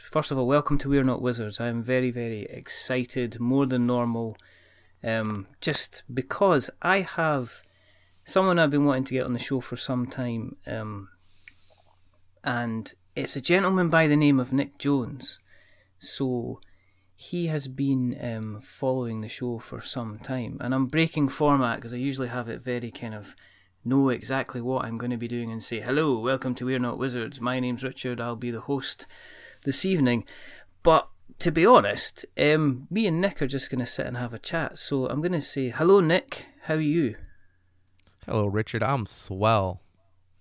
First of all, welcome to We're Not Wizards. I am very very excited, more than normal, um, just because I have someone I've been wanting to get on the show for some time, um, and it's a gentleman by the name of Nick Jones. So he has been um, following the show for some time, and I'm breaking format because I usually have it very kind of know exactly what I'm going to be doing and say, hello, welcome to We're Not Wizards. My name's Richard. I'll be the host this evening. But to be honest, um, me and Nick are just going to sit and have a chat. So I'm going to say, hello, Nick. How are you? Hello, Richard. I'm swell.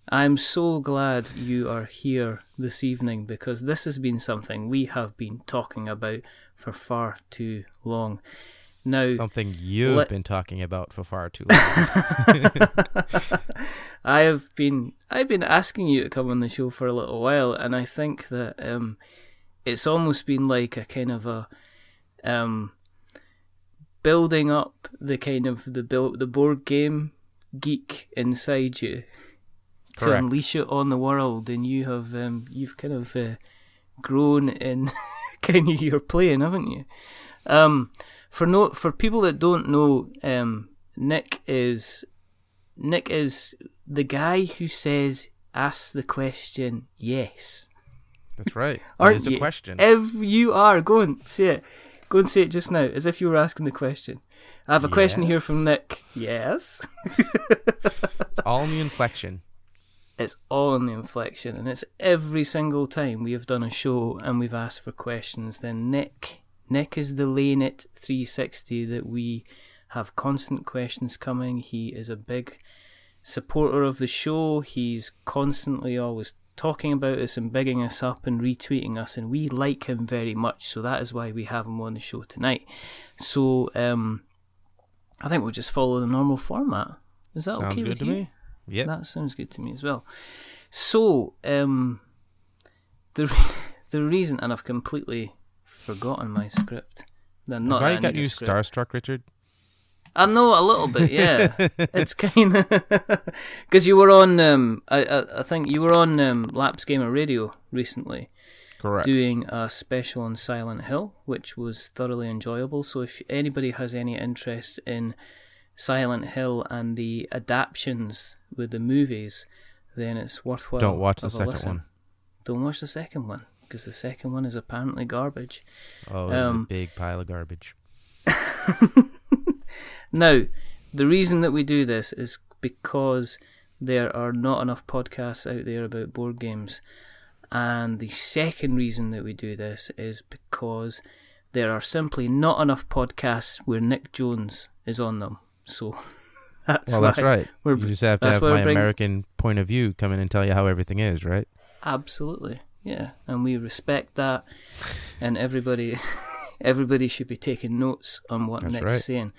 I'm so glad you are here this evening because this has been something we have been talking about for far too long. Now, something you've let- been talking about for far too long. I have been I've been asking you to come on the show for a little while, and I think that um, it's almost been like a kind of a um, building up the kind of the build the board game geek inside you to unleash it on the world, and you have um, you've kind of uh, grown in kind of your playing, haven't you? Um, for no for people that don't know, um, Nick is Nick is the guy who says ask the question yes. That's right. Aren't it is a you? question. If you are, go and say it. Go and say it just now, as if you were asking the question. I have a question here from Nick. Yes. It's all in the inflection. It's all in the inflection, and it's every single time we have done a show and we've asked for questions. Then Nick, Nick is the lane it 360 that we have constant questions coming. He is a big supporter of the show. He's constantly always talking about us and bigging us up and retweeting us, and we like him very much. So that is why we have him on the show tonight. So um, I think we'll just follow the normal format. Is that Sounds okay good with to you? me. Yep. That sounds good to me as well. So, um, the re- the reason, and I've completely forgotten my script. No, Not Have I got you script. starstruck, Richard? I know a little bit, yeah. it's kind of because you were on. Um, I, I I think you were on um, Laps Gamer Radio recently, Correct. doing a special on Silent Hill, which was thoroughly enjoyable. So if anybody has any interest in Silent Hill and the adaptions with the movies, then it's worthwhile. Don't watch the second listen. one. Don't watch the second one because the second one is apparently garbage. Oh, it's Um, a big pile of garbage. Now, the reason that we do this is because there are not enough podcasts out there about board games. And the second reason that we do this is because there are simply not enough podcasts where Nick Jones is on them. So that's well, why that's right. we're- You just have to have my bring- American point of view come in and tell you how everything is, right? Absolutely, yeah, and we respect that, and everybody, everybody should be taking notes on what That's Nick's right. saying.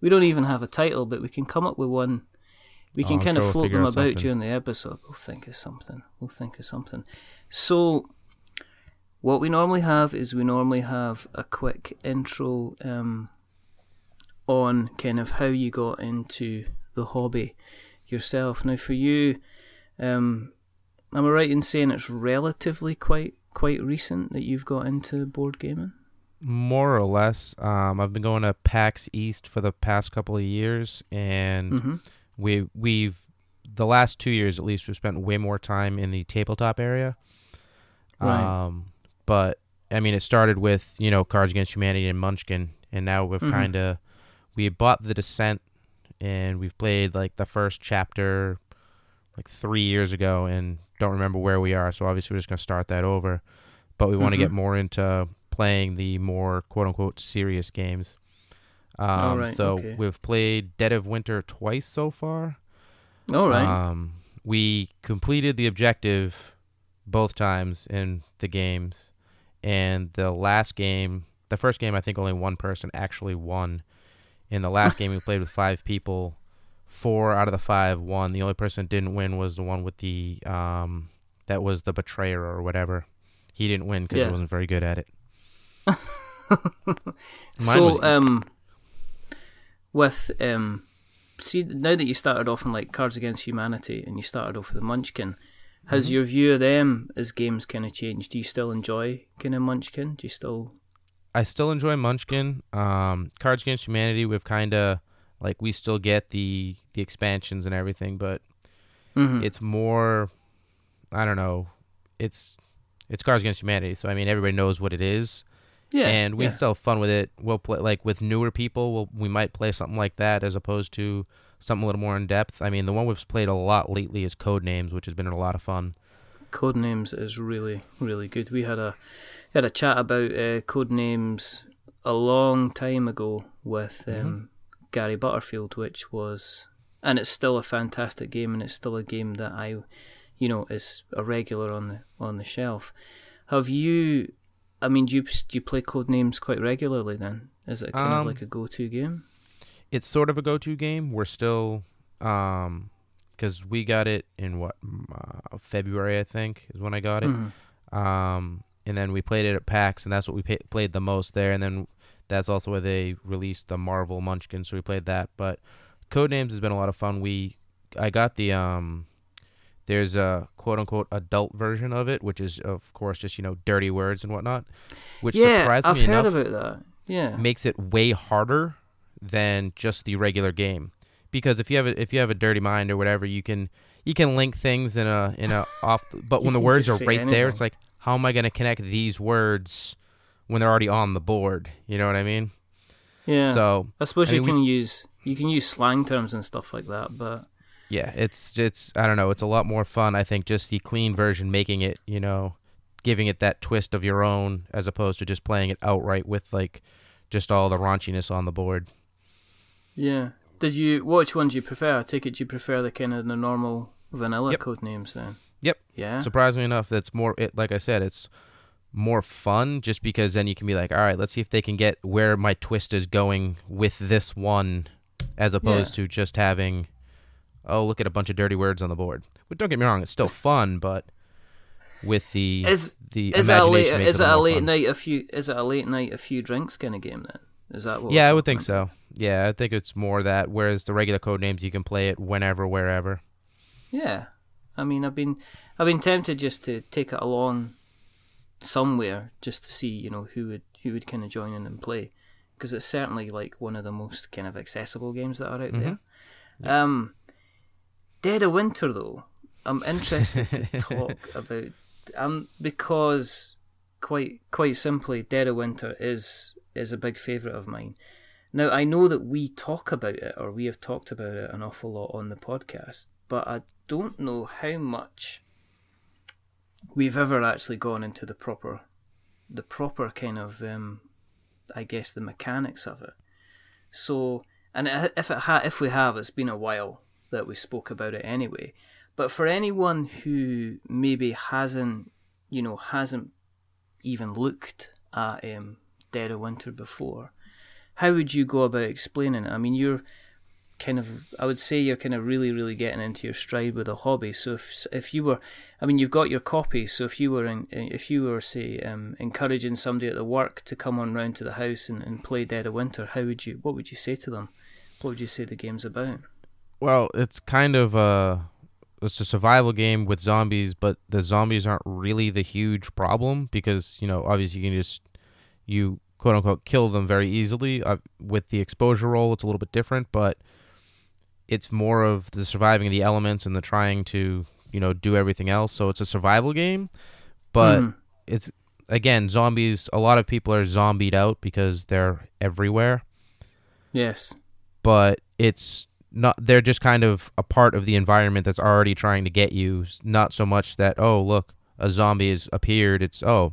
We don't even have a title, but we can come up with one. We Oh, can I'm kind sure of we'll float them about something. during the episode. We'll think of something. We'll think of something. So, what we normally have is we normally have a quick intro um, on kind of how you got into the hobby yourself. Now, for you, um, am I right in saying it's relatively quite quite recent that you've got into board gaming? More or less. Um, I've been going to PAX East for the past couple of years, and Mm-hmm. we we've the last two years at least we've spent way more time in the tabletop area. Right. Um, but I mean, it started with you know Cards Against Humanity and Munchkin, and now we've Mhm. kind of we bought the Descent, and we've played like the first chapter like three years ago, and don't remember where we are. So obviously we're just gonna start that over. But we want to get more into playing the more quote unquote serious games. Um, right, so okay. we've played Dead of Winter twice so far. All right. Um, we completed the objective both times in the games, and the last game, the first game, I think only one person actually won. In the last game, we played with five people. Four out of the five won. The only person that didn't win was the one with the um, that was the betrayer or whatever. He didn't win because Yeah. he wasn't very good at it. So was- um with um see now that you started off in like cards against humanity and you started off with the munchkin Has Mhm. your view of them as games kind of changed? Do you still enjoy kind of Munchkin? Do you still? I still enjoy Munchkin. Um, Cards Against Humanity, we've kind of like we still get the the expansions and everything, but Mhm. it's more. I don't know. It's it's Cards Against Humanity, so I mean everybody knows what it is, yeah, and we yeah. still have fun with it. We'll play like with newer people. We'll, we might play something like that as opposed to something a little more in depth. I mean, the one we've played a lot lately is Codenames, which has been a lot of fun. Codenames is really really good. We had a had a chat about uh, Codenames a long time ago with um, Mhm. Gary Butterfield, which was and it's still a fantastic game, and it's still a game that I, you know, is a regular on the on the shelf. Have you? I mean, do you do you play Codenames quite regularly? Then is it kind of Um, like a go to game? it's sort of a go-to game. We're still, um, because we got it in what uh, February, I think, is when I got it. Mhm. Um, and then we played it at PAX, and that's what we pa played the most there. And then that's also where they released the Marvel Munchkin, so we played that. But Codenames has been a lot of fun. We, I got the um, there's a quote unquote adult version of it, which is of course just you know dirty words and whatnot, which Yeah, surprisingly I've heard enough about that. Yeah, makes it way harder than just the regular game. Because if you have a, if you have a dirty mind or whatever, you can you can link things in a in a off. But when the words are right there, it's like how am I going to connect these words when they're already on the board? You know what I mean? yeah. So I suppose I you mean, can use you can use slang terms and stuff like that, but yeah, it's it's I don't know. It's a lot more fun. I think just the clean version, making it you know, giving it that twist of your own, as opposed to just playing it outright with like just all the raunchiness on the board. yeah. Did you which ones you prefer? I take it you prefer the kind of the normal vanilla Yep. code names then. Yep. Yeah. Surprisingly enough, that's more. It like I said, it's more fun just because then you can be like, all right, let's see if they can get where my twist is going with this one, as opposed to just having, oh, look at a bunch of dirty words on the board. But don't get me wrong, it's still fun, but with the Is- the is it a late is it it a a late fun. night a few is it a late night a few drinks kind of game then? Is that what? Yeah, I would think about? so. Yeah, I think it's more that. Whereas the regular code names, you can play it whenever, wherever. Yeah, I mean, I've been I've been tempted just to take it along somewhere just to see you know who would who would kind of join in and play because it's certainly like one of the most kind of accessible games that are out there. Um, Dead of Winter though, I'm interested to talk about um because quite quite simply, Dead of Winter is is a big favourite of mine. Now I know that we talk about it or we have talked about it an awful lot on the podcast, but I don't know how much we've ever actually gone into the proper the proper kind of um I guess the mechanics of it. So and if it ha- if we have it's been a while that we spoke about it anyway. But for anyone who maybe hasn't you know hasn't even looked at um, Dead of Winter before, how would you go about explaining it? I mean, you're kind of, I would say you're kind of really, really getting into your stride with a hobby. So if if you were, I mean, you've got your copy. So if you were, in, if you were, say, um, encouraging somebody at the work to come on round to the house and, and play Dead of Winter, how would you? What would you say to them? What would you say the game's about? Well, it's kind of a it's a survival game with zombies, but the zombies aren't really the huge problem because you know obviously you can just you quote unquote kill them very easily. Uh, with the exposure roll, it's a little bit different, but it's more of the surviving the elements and the trying to you know do everything else. So it's a survival game, but Mhm. it's again zombies. A lot of people are zombied out because they're everywhere yes, but it's not they're just kind of a part of the environment that's already trying to get you not so much that oh look a zombie has appeared it's oh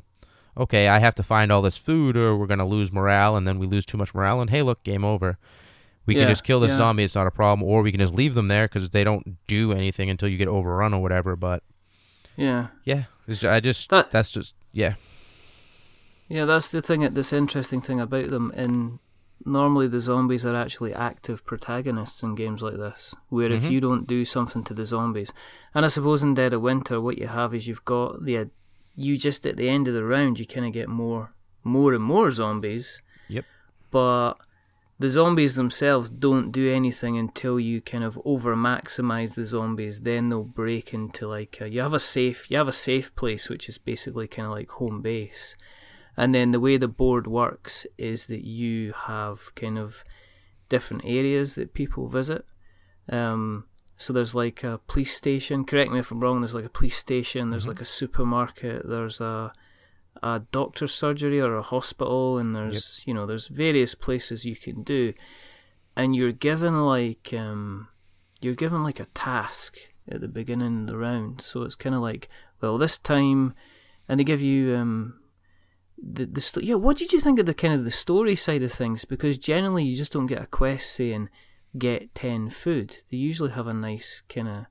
okay i have to find all this food or we're going to lose morale and then we lose too much morale and hey look game over we Yeah, can just kill the yeah. zombie it's not a problem or we can just leave them there because they don't do anything until you get overrun or whatever but yeah. yeah it's i just That- that's just yeah Yeah, that's the thing. This interesting thing about them. In normally, the zombies are actually active protagonists in games like this. Where if Mhm. you don't do something to the zombies, and I suppose in Dead of Winter, what you have is you've got the you just at the end of the round, you kind of get more, more and more zombies. Yep. But the zombies themselves don't do anything until you kind of over maximize the zombies. Then they'll break into like a, you have a safe, you have a safe place, which is basically kind of like home base. And then the way the board works is that you have kind of different areas that people visit. Um, so there's like a police station. Correct me if I'm wrong. There's like a police station. There's mm-hmm. like a supermarket. There's a a doctor's surgery or a hospital, and there's yep. you know there's various places you can do, and you're given like um, you're given like a task at the beginning of the round. So it's kind of like well this time, and they give you um, the the sto- yeah. What did you think of the kind of the story side of things? Because generally you just don't get a quest saying get ten food. They usually have a nice kind of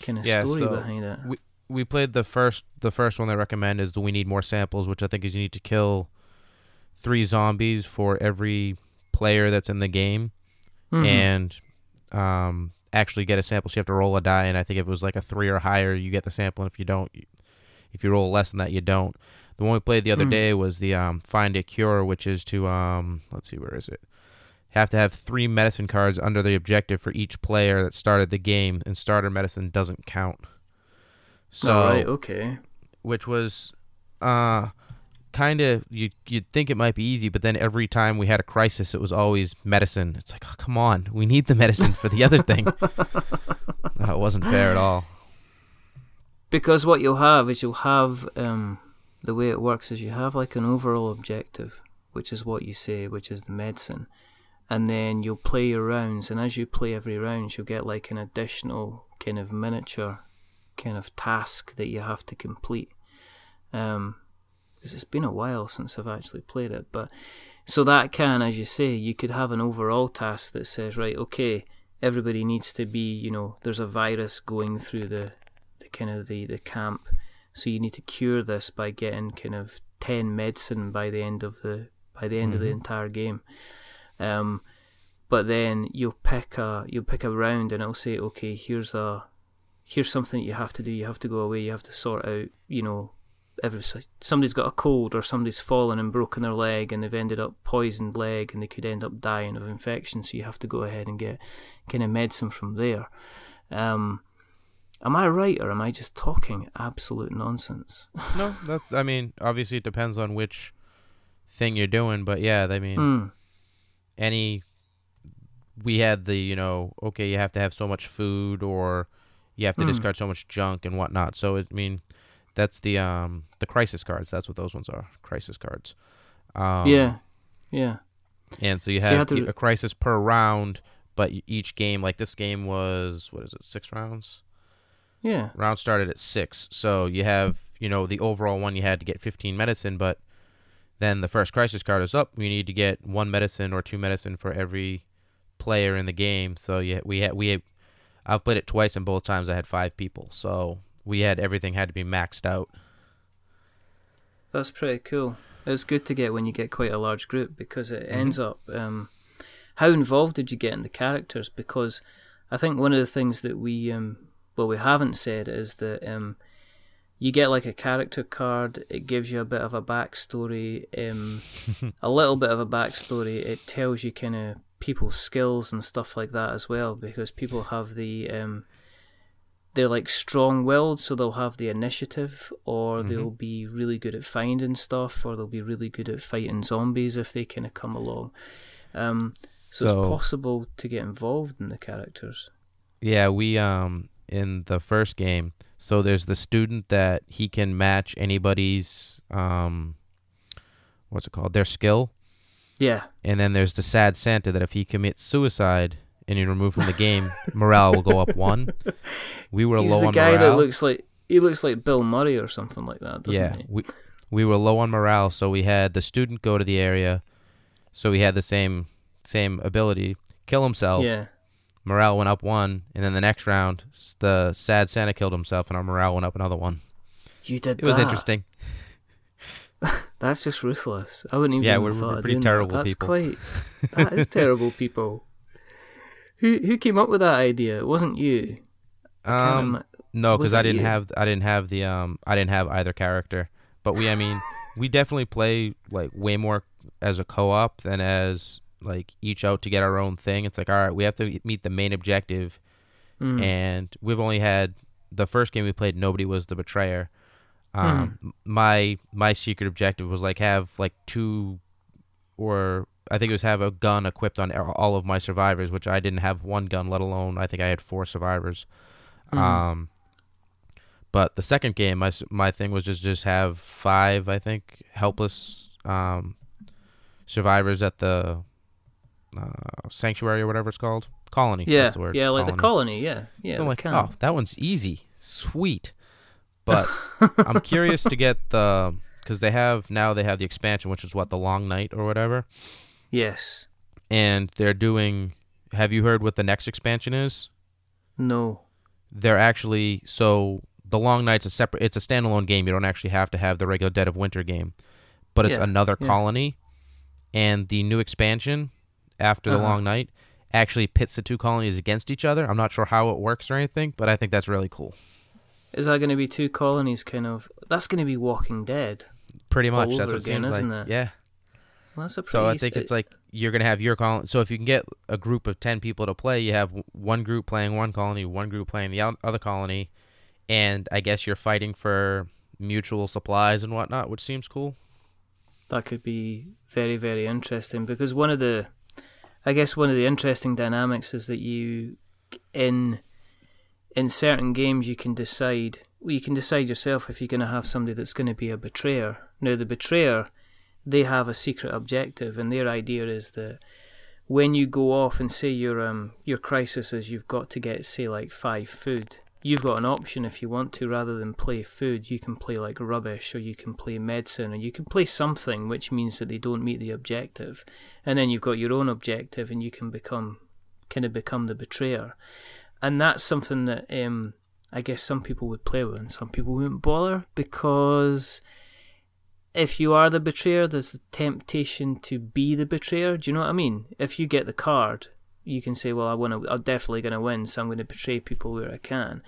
kind of yeah, story so behind it. We we played the first the first one they recommend is do we need more samples, which I think is you need to kill three zombies for every player that's in the game, mm-hmm. and um, actually get a sample. So you have to roll a die, and I think if it was like a three or higher, you get the sample, and if you don't, if you roll less than that, you don't. The one we played the other mm. day was the um, find a cure, which is to um, let's see, where is it? Have to have three medicine cards under the objective for each player that started the game, and starter medicine doesn't count. So right, okay. Which was uh kind of you you'd think it might be easy, but then every time we had a crisis, it was always medicine. It's like, oh, come on, we need the medicine for the other thing. no, it wasn't fair at all. Because what you'll have is you'll have um, the way it works is you have like an overall objective, which is what you say, which is the medicine, and then you'll play your rounds, and as you play every round, you'll get like an additional kind of miniature kind of task that you have to complete. Um, because it's been a while since I've actually played it, but so that can, as you say, you could have an overall task that says, right, okay, everybody needs to be, you know, there's a virus going through the, the kind of the, the camp, so you need to cure this by getting kind of ten medicine by the end of the by the end mm-hmm. of the mm-hmm. entire game. Um, but then you'll pick a you'll pick a round and it'll say, okay, here's a here's something you have to do. You have to go away. You have to sort out, you know, every somebody's got a cold or somebody's fallen and broken their leg and they've ended up poisoned leg and they could end up dying of infection. So you have to go ahead and get kind of medicine from there. Um, am I right or am I just talking absolute nonsense? no, that's. I mean, obviously it depends on which thing you're doing, but yeah, I mean, mm. any. We had the you know okay you have to have so much food or you have to mm. discard so much junk and whatnot. So it, I mean, that's the um the crisis cards. That's what those ones are, crisis cards. Um, yeah, yeah. And so you have, so you have to... a crisis per round, but each game, like this game was what is it, six rounds? Yeah. Round started at six, so you have you know the overall one you had to get 15 medicine, but then the first crisis card is up. You need to get one medicine or two medicine for every player in the game. So yeah, we had we had, I've played it twice, and both times I had five people. So we had everything had to be maxed out. That's pretty cool. It's good to get when you get quite a large group because it mm-hmm. ends up. Um, how involved did you get in the characters? Because I think one of the things that we, um, well, we haven't said is that um, you get like a character card. It gives you a bit of a backstory, um, a little bit of a backstory. It tells you kind of people's skills and stuff like that as well because people have the um, they're like strong-willed so they'll have the initiative or mm-hmm. they'll be really good at finding stuff or they'll be really good at fighting zombies if they kind of come along. Um, so, so, it's possible to get involved in the characters. Yeah we um in the first game so there's the student that he can match anybody's um what's it called? Their skill yeah. And then there's the sad Santa that if he commits suicide and you're removed from the game, morale will go up one. We were He's low the on guy morale. that looks like he looks like Bill Murray or something like that, doesn't yeah, he? we we were low on morale, so we had the student go to the area, so he had the same same ability, kill himself. Yeah. Morale went up one, and then the next round, the sad Santa killed himself, and our morale went up another one. You did. It was interesting. That's just ruthless. I wouldn't even. Yeah, we're, we're pretty terrible that. That's people. quite. That is terrible people. Who who came up with that idea? It wasn't you. Um, no, because I didn't you? have I didn't have the um I didn't have either character. But we, I mean, we definitely play like way more as a co-op than as like each out to get our own thing. It's like all right, we have to meet the main objective, Mm. and we've only had the first game we played. Nobody was the betrayer. Um, m- my my secret objective was like have like two, or I think it was have a gun equipped on all of my survivors, which I didn't have one gun, let alone I think I had four survivors. Mhm. Um, but the second game, my my thing was just just have five, I think, helpless um, survivors at the uh, sanctuary or whatever it's called, colony. yeah, that's the word, yeah, like the colony. Yeah, yeah. so I'm like, camp. oh, that one's easy, sweet. But I'm curious to get the because they have now they have the expansion, which is what the Long Night or whatever, yes, and they're doing. Have you heard what the next expansion is? no, they're actually so the long night's a separate it's a standalone game you don't actually have to have the regular dead of winter game but it's Yeah, another yeah. colony and the new expansion after the Uh-huh. long night actually pits the two colonies against each other i'm not sure how it works or anything but i think that's really cool is that going to be two colonies? Kind of. That's going to be Walking Dead. pretty much that's what it again, seems isn't like it? yeah Well, that's a pretty. so i think it's like you're gonna have your colony so if you can get a group of 10 people to play you have one group playing one colony one group playing the other colony and i guess you're fighting for mutual supplies and whatnot which seems cool that could be very very interesting because one of the i guess one of the interesting dynamics is that you in in certain games you can decide you can decide yourself if you're going to have somebody that's going to be a betrayer. Now the betrayer they have a secret objective and their idea is that when you go off and say your um your crisis is you've got to get say like five food. You've got an option if you want to rather than play food you can play like rubbish or you can play medicine or you can play something which means that they don't meet the objective. And then you've got your own objective and you can become kind of become the betrayer and that's something that um I guess some people would play with and some people wouldn't bother because if you are the betrayer, there's the temptation to be the betrayer. Do you know what I mean? If you get the card, you can say, "Well, I want to. I'm definitely going to win, so I'm going to betray people where I can."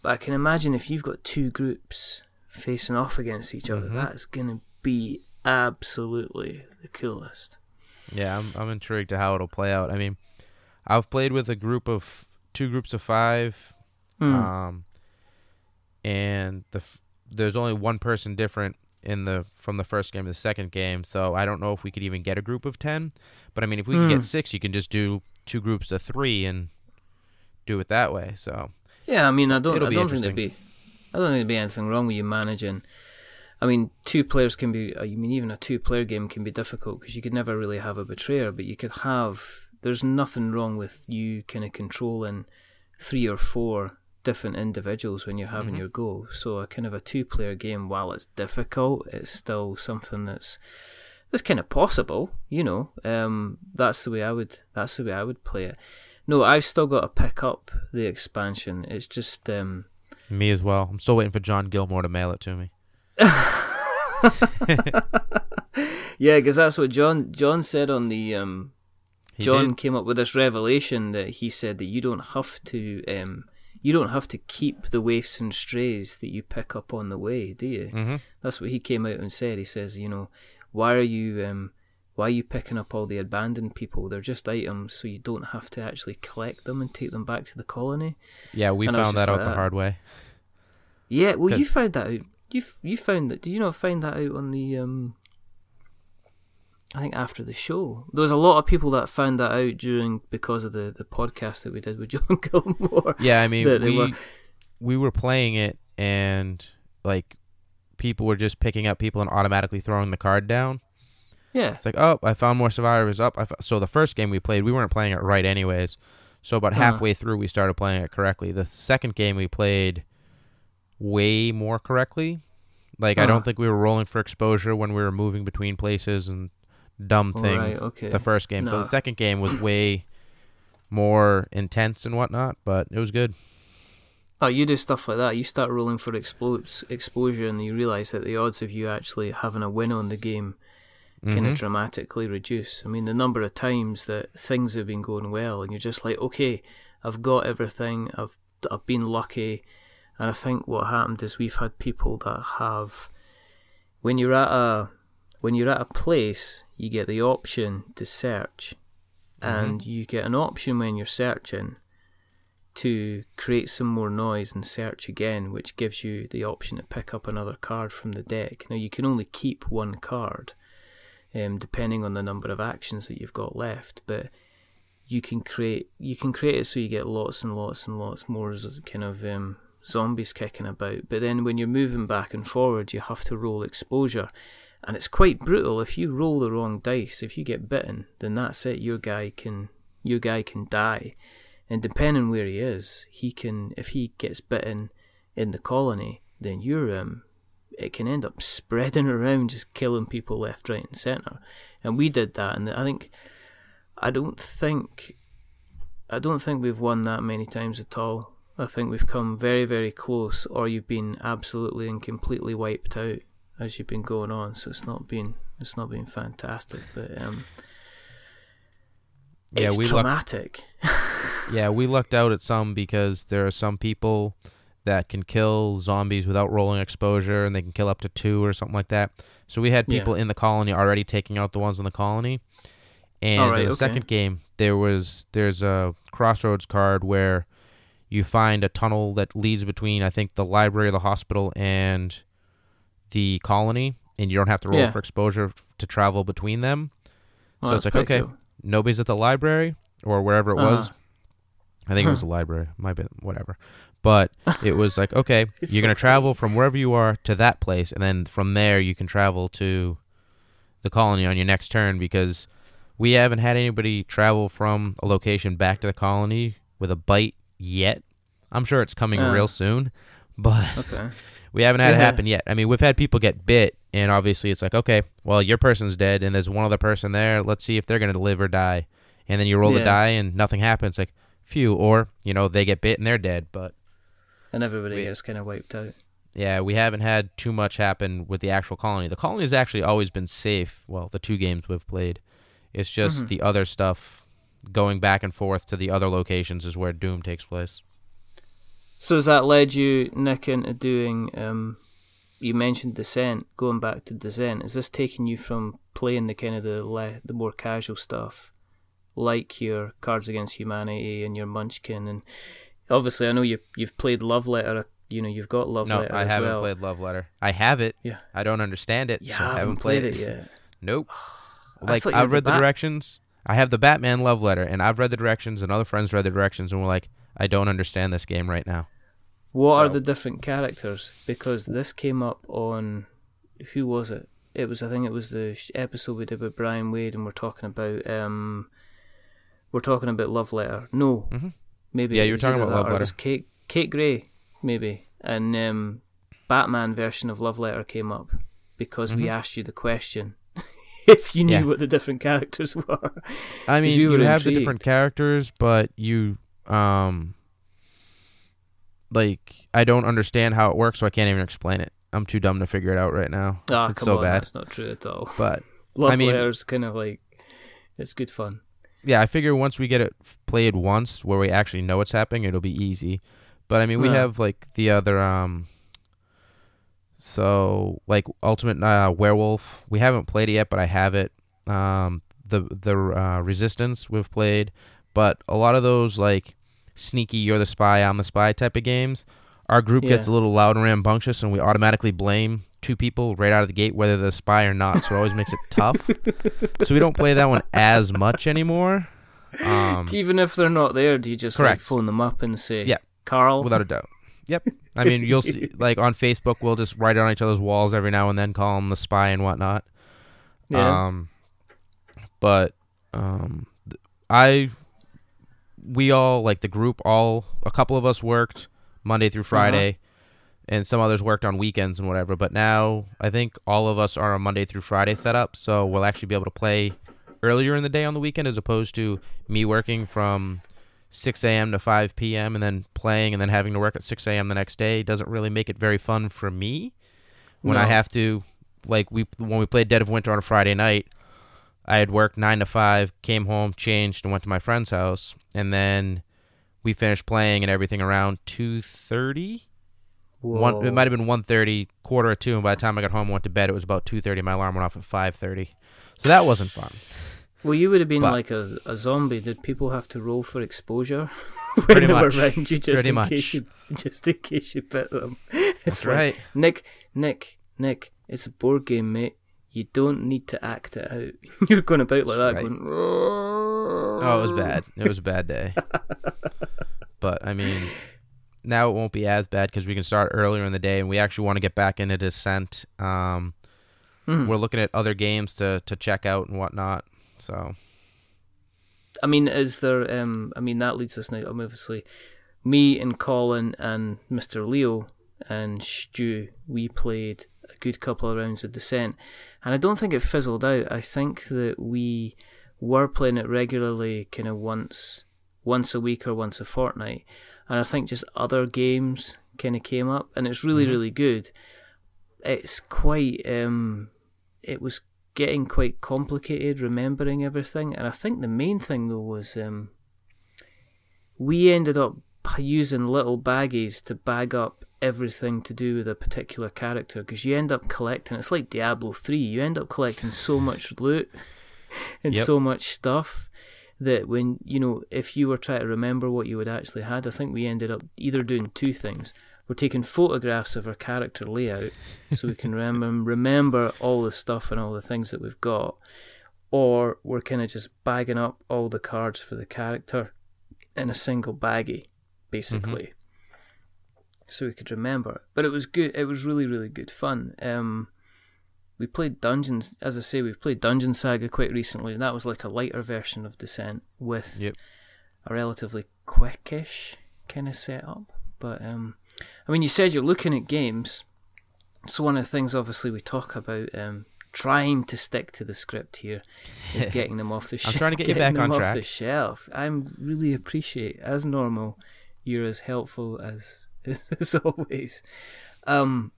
But I can imagine if you've got two groups facing off against each other, Mhm. that's going to be absolutely the coolest. Yeah, I'm I'm intrigued to how it'll play out. I mean, I've played with a group of two groups of five, Hmm. um, and the f- there's only one person different in the from the first game to the second game. So I don't know if we could even get a group of ten. But I mean, if we can Hmm. get six, you can just do two groups of three and do it that way. So Yeah, I mean, I don't, It'll I be don't think there'd be, I don't think there'd be anything wrong with you managing. I mean, two players can be. I mean, even a two-player game can be difficult because you could never really have a betrayer, but you could have. There's nothing wrong with you kind of controlling three or four different individuals when you're having Mhm. your go. So a kind of a two-player game, while it's difficult, it's still something that's that's kind of possible. You know, um, that's the way I would. That's the way I would play it. No, I've still got to pick up the expansion. It's just um, me as well. I'm still waiting for John Gilmore to mail it to me. yeah, because that's what John John said on the um. He John did. came up with this revelation that he said that you don't have to um you don't have to keep the waifs and strays that you pick up on the way, do you? Mhm. That's what he came out and said. He says, you know, why are you um why are you picking up all the abandoned people? They're just items, so you don't have to actually collect them and take them back to the colony. Yeah, we And found that out like the that. hard way. Yeah, well, you found that out. You you found that? Did you not find that out on the um? I think after the show, there was a lot of people that found that out during because of the, the podcast that we did with John Gilmore. Yeah, I mean, we were- we were playing it and like people were just picking up people and automatically throwing the card down. Yeah, It's like, oh, I found more survivors. Up. I. So the first game we played, we weren't playing it right, anyways. So about Uh-huh. halfway through, we started playing it correctly. The second game we played way more correctly. Like I Uh-huh. don't think we were rolling for exposure when we were moving between places and dumb Oh, right, things. okay. The first game. So the second game was way more intense and whatnot, but it was good. oh, you do stuff like that. You start rolling for exposure, and you realize that the odds of you actually having a win on the game kind Mhm. of dramatically reduce. I mean, the number of times that things have been going well, and you're just like, okay, I've got everything. I've I've been lucky, and I think what happened is we've had people that have, when you're at a when you're at a place, you get the option to search, and you get an option when you're searching to create some more noise and search again, which gives you the option to pick up another card from the deck. Now you can only keep one card, um, depending on the number of actions that you've got left, but you can create you can create it so you get lots and lots and lots more kind of um, zombies kicking about. But then when you're moving back and forward, you have to roll exposure. And it's quite brutal. If you roll the wrong dice, if you get bitten, then that's it. Your guy can your guy can die. And depending where he is, he can if he gets bitten in the colony, then you're um it can end up spreading around just killing people left, right and centre. And we did that and I think I don't think I don't think we've won that many times at all. I think we've come very, very close, or you've been absolutely and completely wiped out as you've been going on. So it's not been it's not been fantastic, but um, Yeah, we traumatic. Yeah, we lucked out at some because there are some people that can kill zombies without rolling exposure, and they can kill up to two or something like that. So we had Yeah. people in the colony already taking out the ones in the colony. And Alright, in the okay. second game, there was there's a crossroads card where you find a tunnel that leads between I think the library, the hospital, and the colony, and you don't have to roll Yeah. for exposure to travel between them. Well, so it's like okay, cool. nobody's at the library or wherever it was. Uh-huh. I think it was the library. Might be whatever. But it was like, okay, you're so gonna cool. travel from wherever you are to that place, and then from there you can travel to the colony on your next turn because we haven't had anybody travel from a location back to the colony with a bite yet. I'm sure it's coming Uh. real soon, but Okay. We haven't had it happen yet. I mean, we've had people get bit, and obviously it's like, okay, well, your person's dead, and there's one other person there. Let's see if they're gonna live or die. And then you roll the die, and nothing happens. Like, phew. Or you know, they get bit and they're dead. But And everybody We- gets kind of wiped out. yeah, we haven't had too much happen with the actual colony. The colony has actually always been safe. Well, the two games we've played, it's just Mhm. the other stuff going back and forth to the other locations is where Doom takes place. So has that led you, Nick, into doing? Um, you mentioned Descent. Going back to Descent, is this taking you from playing the kind of the le- the more casual stuff, like your Cards Against Humanity and your Munchkin, and obviously I know you you've played Love Letter. You know you've got Love no, Letter I as haven't well. played Love Letter. I have it. Yeah. I don't understand it. Yeah, so I I haven't played it yet. Nope. Like thought I've read the Bat- directions. I have the Batman love letter, and I've read the directions, and other friends read the directions, and we're like, I don't understand this game right now. What are the different characters? Because this came up on who was it? It was I think it was the episode we did with Brian Wade, and we're talking about um, we're talking about Love Letter. No, Mhm. maybe Yeah, you were was talking about Love or it was Letter. Kate Kate Gray maybe, and um, Batman version of Love Letter came up because we Mhm. asked you the question. If you knew Yeah. what the different characters were, I mean, we you have the different characters, but you, um, like, I don't understand how it works, so I can't even explain it. I'm too dumb to figure it out right now. ah, it's come so on, bad. that's not true at all. But Love mean- Letter's kind of like it's good fun. yeah, I figure once we get it played once, where we actually know what's happening, it'll be easy. But I mean, we Yeah. have like the other, um, so like Ultimate uh, Werewolf. We haven't played it yet, but I have it. Um, the the uh, Resistance we've played, but a lot of those like sneaky, you're the spy, I'm the spy type of games. Our group gets a little loud and rambunctious, and we automatically blame two people right out of the gate, whether they're the spy or not. So it always makes it tough. So we don't play that one as much anymore. Um, Even if they're not there, do you just like phone them up and say, Yeah. Carl? without a doubt. Yep. I mean, you'll see, like on Facebook, we'll just write it on each other's walls every now and then, call them the spy and whatnot. yeah. Um, but um, I, we all like the group. All a couple of us worked Monday through uh-huh. Friday, and some others worked on weekends and whatever. But now I think all of us are a Monday through Friday setup, so we'll actually be able to play earlier in the day on the weekend as opposed to me working from 6 a.m. to 5 p.m. and then playing and then having to work at 6 a.m. the next day doesn't really make it very fun for me when I have to like we when we played Dead of Winter on a Friday night. I had worked nine to five, came home, changed, and went to my friend's house, and then we finished playing and everything around two thirty. One, it might have been one thirty, quarter of two, and by the time I got home and went to bed, it was about two thirty. My alarm went off at five thirty, so that wasn't fun. Well, you would have been But- like a, a zombie. Did people have to roll for exposure when Pretty they were much. around you, just Pretty in much. case you just in case you bit them? It's That's like, right. Nick, Nick, Nick. It's a board game, mate. You don't need to act it out. You're going about like that, Right. going. Oh, it was bad. It was a bad day. but I mean, now it won't be as bad because we can start earlier in the day, and we actually want to get back into Descent. Um, Hmm. We're looking at other games to to check out and whatnot. So I mean, is there? Um, I mean, that leads us now. Obviously, me and Colin and Mister Leo and Stu, we played a good couple of rounds of Descent, and I don't think it fizzled out. I think that we were playing it regularly, kind of once, once a week or once a fortnight, and I think just other games kind of came up, and it's really, Mhm. really good. It's quite. Um, it was getting quite complicated remembering everything and i think the main thing though was um, we ended up using little baggies to bag up everything to do with a particular character because you end up collecting it's like diablo 3 you end up collecting so much loot and Yep. so much stuff that when you know if you were trying to remember what you had actually had i think we ended up either doing two things. We're taking photographs of our character layout so we can remember remember all the stuff and all the things that we've got, or we're kind of just bagging up all the cards for the character in a single baggie, basically, mm-hmm. So we could remember. But it was good. It was really really good fun. Um, we played dungeons, as I say, we played Dungeon Saga quite recently, and that was like a lighter version of Descent with Yep. a relatively quickish kind of setup. But um, I mean, you said you're looking at games. So one of the things, obviously, we talk about um, trying to stick to the script here is getting them off the I'm shelf. trying to get you back them on off the shelf. I'm really appreciate as normal. You're as helpful as as always. Um,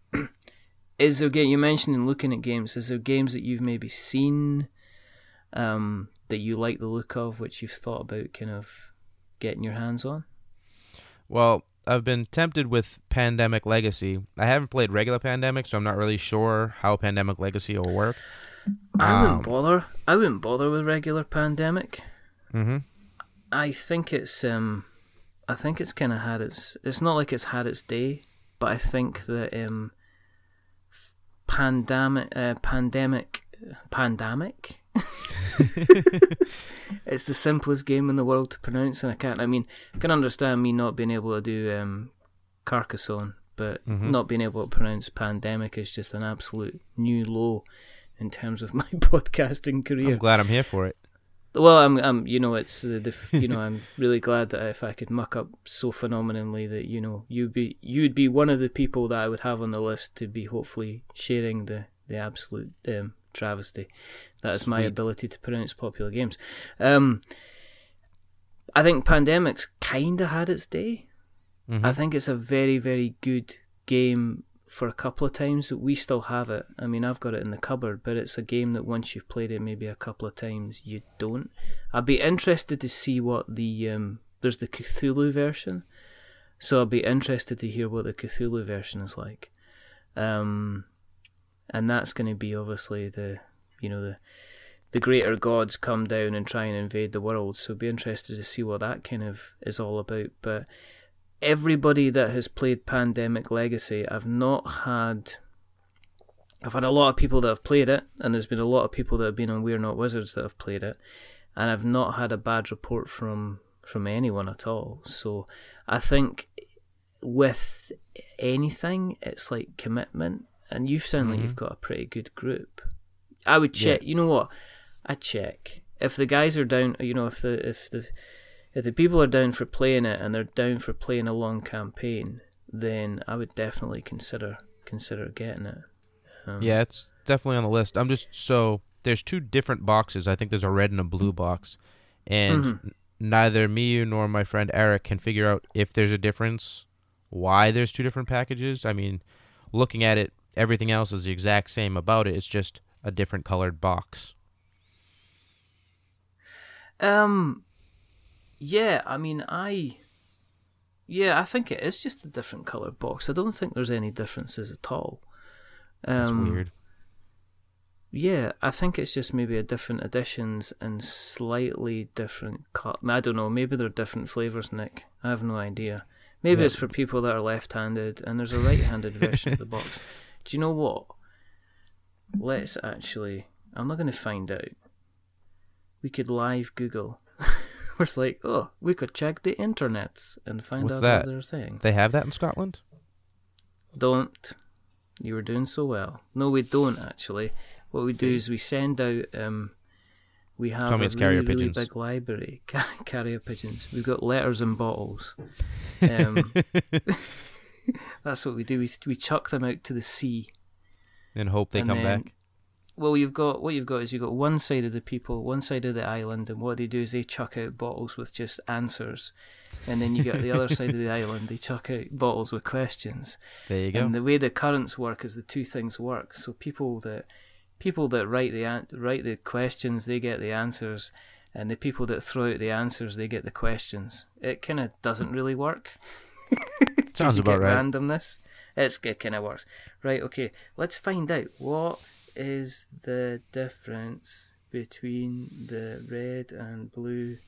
is there game you mentioned in looking at games? Is there games that you've maybe seen um, that you like the look of, which you've thought about kind of getting your hands on? Well, I've been tempted with Pandemic Legacy. I haven't played regular Pandemic, so I'm not really sure how Pandemic Legacy will work. I Um, wouldn't bother. I wouldn't bother with regular pandemic. Mm-hmm. I think it's um, I think it's kind of had its. It's not like it's had its day, but I think that um, pandemic, uh, pandemic, pandemic. it's the simplest game in the world to pronounce, and I can't. I mean, I can understand me not being able to do um, Carcassonne, but Mhm. not being able to pronounce pandemic is just an absolute new low in terms of my podcasting career. I'm glad I'm here for it. Well, I'm, I'm, you know, it's uh, the, you know, I'm really glad that if I could muck up so phenomenally that you know you'd be you'd be one of the people that I would have on the list to be hopefully sharing the the absolute um, travesty that is my Sweet. ability to pronounce popular games. Um, I think Pandemic's kind of had its day. Mhm. I think it's a very, very good game for a couple of times. We still have it. I mean, I've got it in the cupboard, but it's a game that once you've played it maybe a couple of times, you don't. I'd be interested to see what the um, there's the Cthulhu version, so I'd be interested to hear what the Cthulhu version is like. Um, and that's going to be obviously the you know the the greater gods come down and try and invade the world. So I'd be interested to see what that kind of is all about. But everybody that has played Pandemic Legacy, I've not had. I've had a lot of people that have played it, and there's been a lot of people that have been on We're Not Wizards that have played it, and I've not had a bad report from from anyone at all. So I think with anything, it's like commitment, and you sound like mm-hmm. you've got a pretty good group. I would check. You know what? I check if the guys are down. You know, if the if the if the people are down for playing it and they're down for playing a long campaign, then I would definitely consider consider getting it. Um, Yeah, it's definitely on the list. I'm just so there's two different boxes. I think there's a red and a blue box, and Mhm. neither me nor my friend Eric can figure out if there's a difference, why there's two different packages. I mean, looking at it, everything else is the exact same about it. It's just a different colored box. Um. Yeah, I mean, I. Yeah, I think it is just a different color box. I don't think there's any differences at all. That's Um, weird. Yeah, I think it's just maybe a different editions and slightly different cut. I don't know. Maybe they're different flavors, Nick. I have no idea. Maybe Yeah. it's for people that are left-handed, and there's a right-handed version of the box. Do you know what? Let's actually. I'm not going to find out. We could live Google. We're just like, oh, we could check the internets and find What's out that? what they're saying. They have that in Scotland. Don't. You were doing so well. No, we don't actually. What we do is we send out. Um, we have Tell a really, carrier really pigeons. big library. Ca- carrier pigeons. We've got letters and bottles. Um, that's what we do. We we chuck them out to the sea. and hope they And come back. Well, you've got what you've got is you've got one side of the people, one side of the island, and what they do is they chuck out bottles with just answers, and then you get the other side of the island. They chuck out bottles with questions. There you go. And the way the currents work is the two things work. So people that people that write the an- write the questions, they get the answers, and the people that throw out the answers, they get the questions. It kind of doesn't really work. Sounds about right. Randomness. It's it kind of works. Right. Okay. Let's find out what is the difference between the red and blue.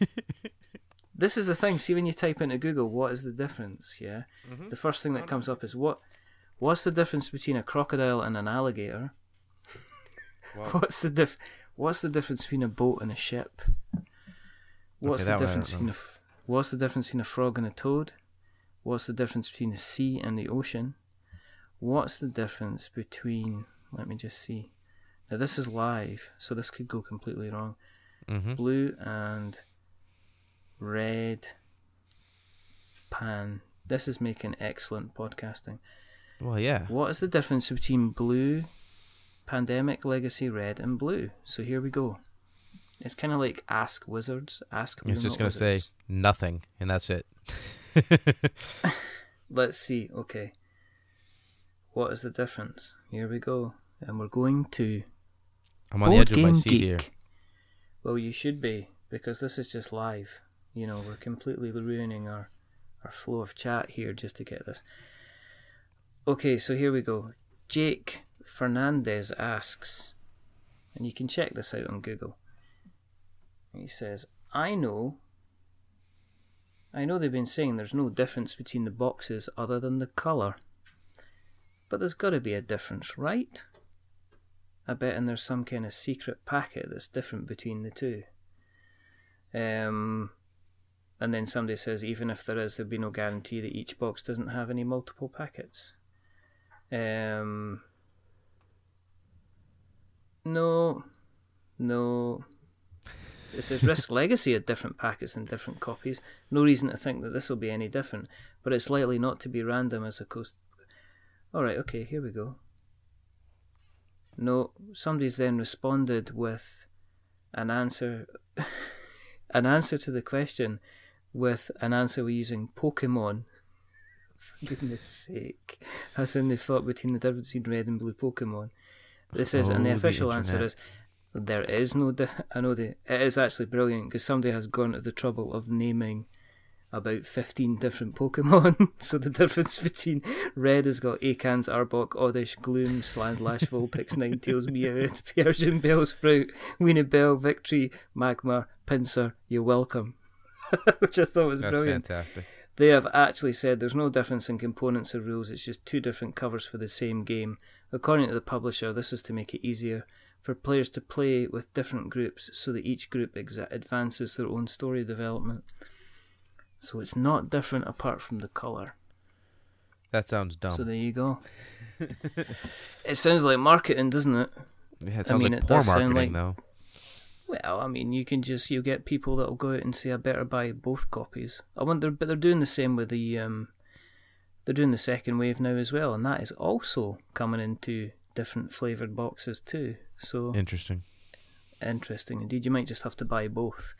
this is the thing. See, when you type into Google, what is the difference? Yeah. Mm-hmm. The first thing that comes up is what what's the difference between a crocodile and an alligator? What's the diff what's the difference between a boat and a ship? What's that the difference between a f- what's the difference between a frog and a toad? What's the difference between the sea and the ocean? What's the difference between let me just see. Now this is live, so this could go completely wrong. hmm Blue and red pan. This is making excellent podcasting. Well, yeah. What is the difference between blue, pandemic, legacy, red, and blue? So here we go. It's kind of like Ask Wizards. Ask. It's just gonna say nothing, and that's it. Let's see. Okay. What is the difference? Here we go, and we're going to I'm on the edge of my seat here. Well, you should be because this is just live. You know, we're completely ruining our our flow of chat here just to get this. Okay, so here we go. Jake Fernandez asks, and you can check this out on Google. He says, "I know." I know they've been saying there's no difference between the boxes other than the colour. But there's got to be a difference, right? I bet and there's some kind of secret packet that's different between the two. Um, and then somebody says even if there is, there'd be no guarantee that each box doesn't have any multiple packets. Um, no, no. It says Risk Legacy had different packets and different copies. No reason to think that this will be any different, but it's likely not to be random as opposed. Alright, okay, here we go. No, somebody's then responded with an answer, an answer to the question, with an answer we're using Pokemon. For goodness sake, as in they've thought between the difference between red and blue Pokemon. This is, and the Oh, the official answer is there is no. Di- I know the it is actually brilliant because somebody has gone to the trouble of naming about 15 different Pokemon. so the difference between red has got Ekans, Arbok, Oddish, Gloom, Sandslash, Vulpix, Ninetales, Meowth, Persian, Bellsprout, Weenie Bell, Victreebel, Magmar, Pinsir, you're welcome. Which I thought was That's brilliant. fantastic. They have actually said there's no difference in components or rules, it's just two different covers for the same game. According to the publisher, this is to make it easier for players to play with different groups so that each group exa- advances their own story development. So it's not different apart from the colour. That sounds dumb. So there you go. it sounds like marketing, doesn't it? yeah, it I sounds mean, like it poor does sound marketing, like- though. Well, I mean, you can just you'll get people that'll go out and say, "I better buy both copies." I wonder, but they're doing the same with the um, they're doing the second wave now as well, and that is also coming into different flavored boxes too. So Interesting. interesting indeed. You might just have to buy both.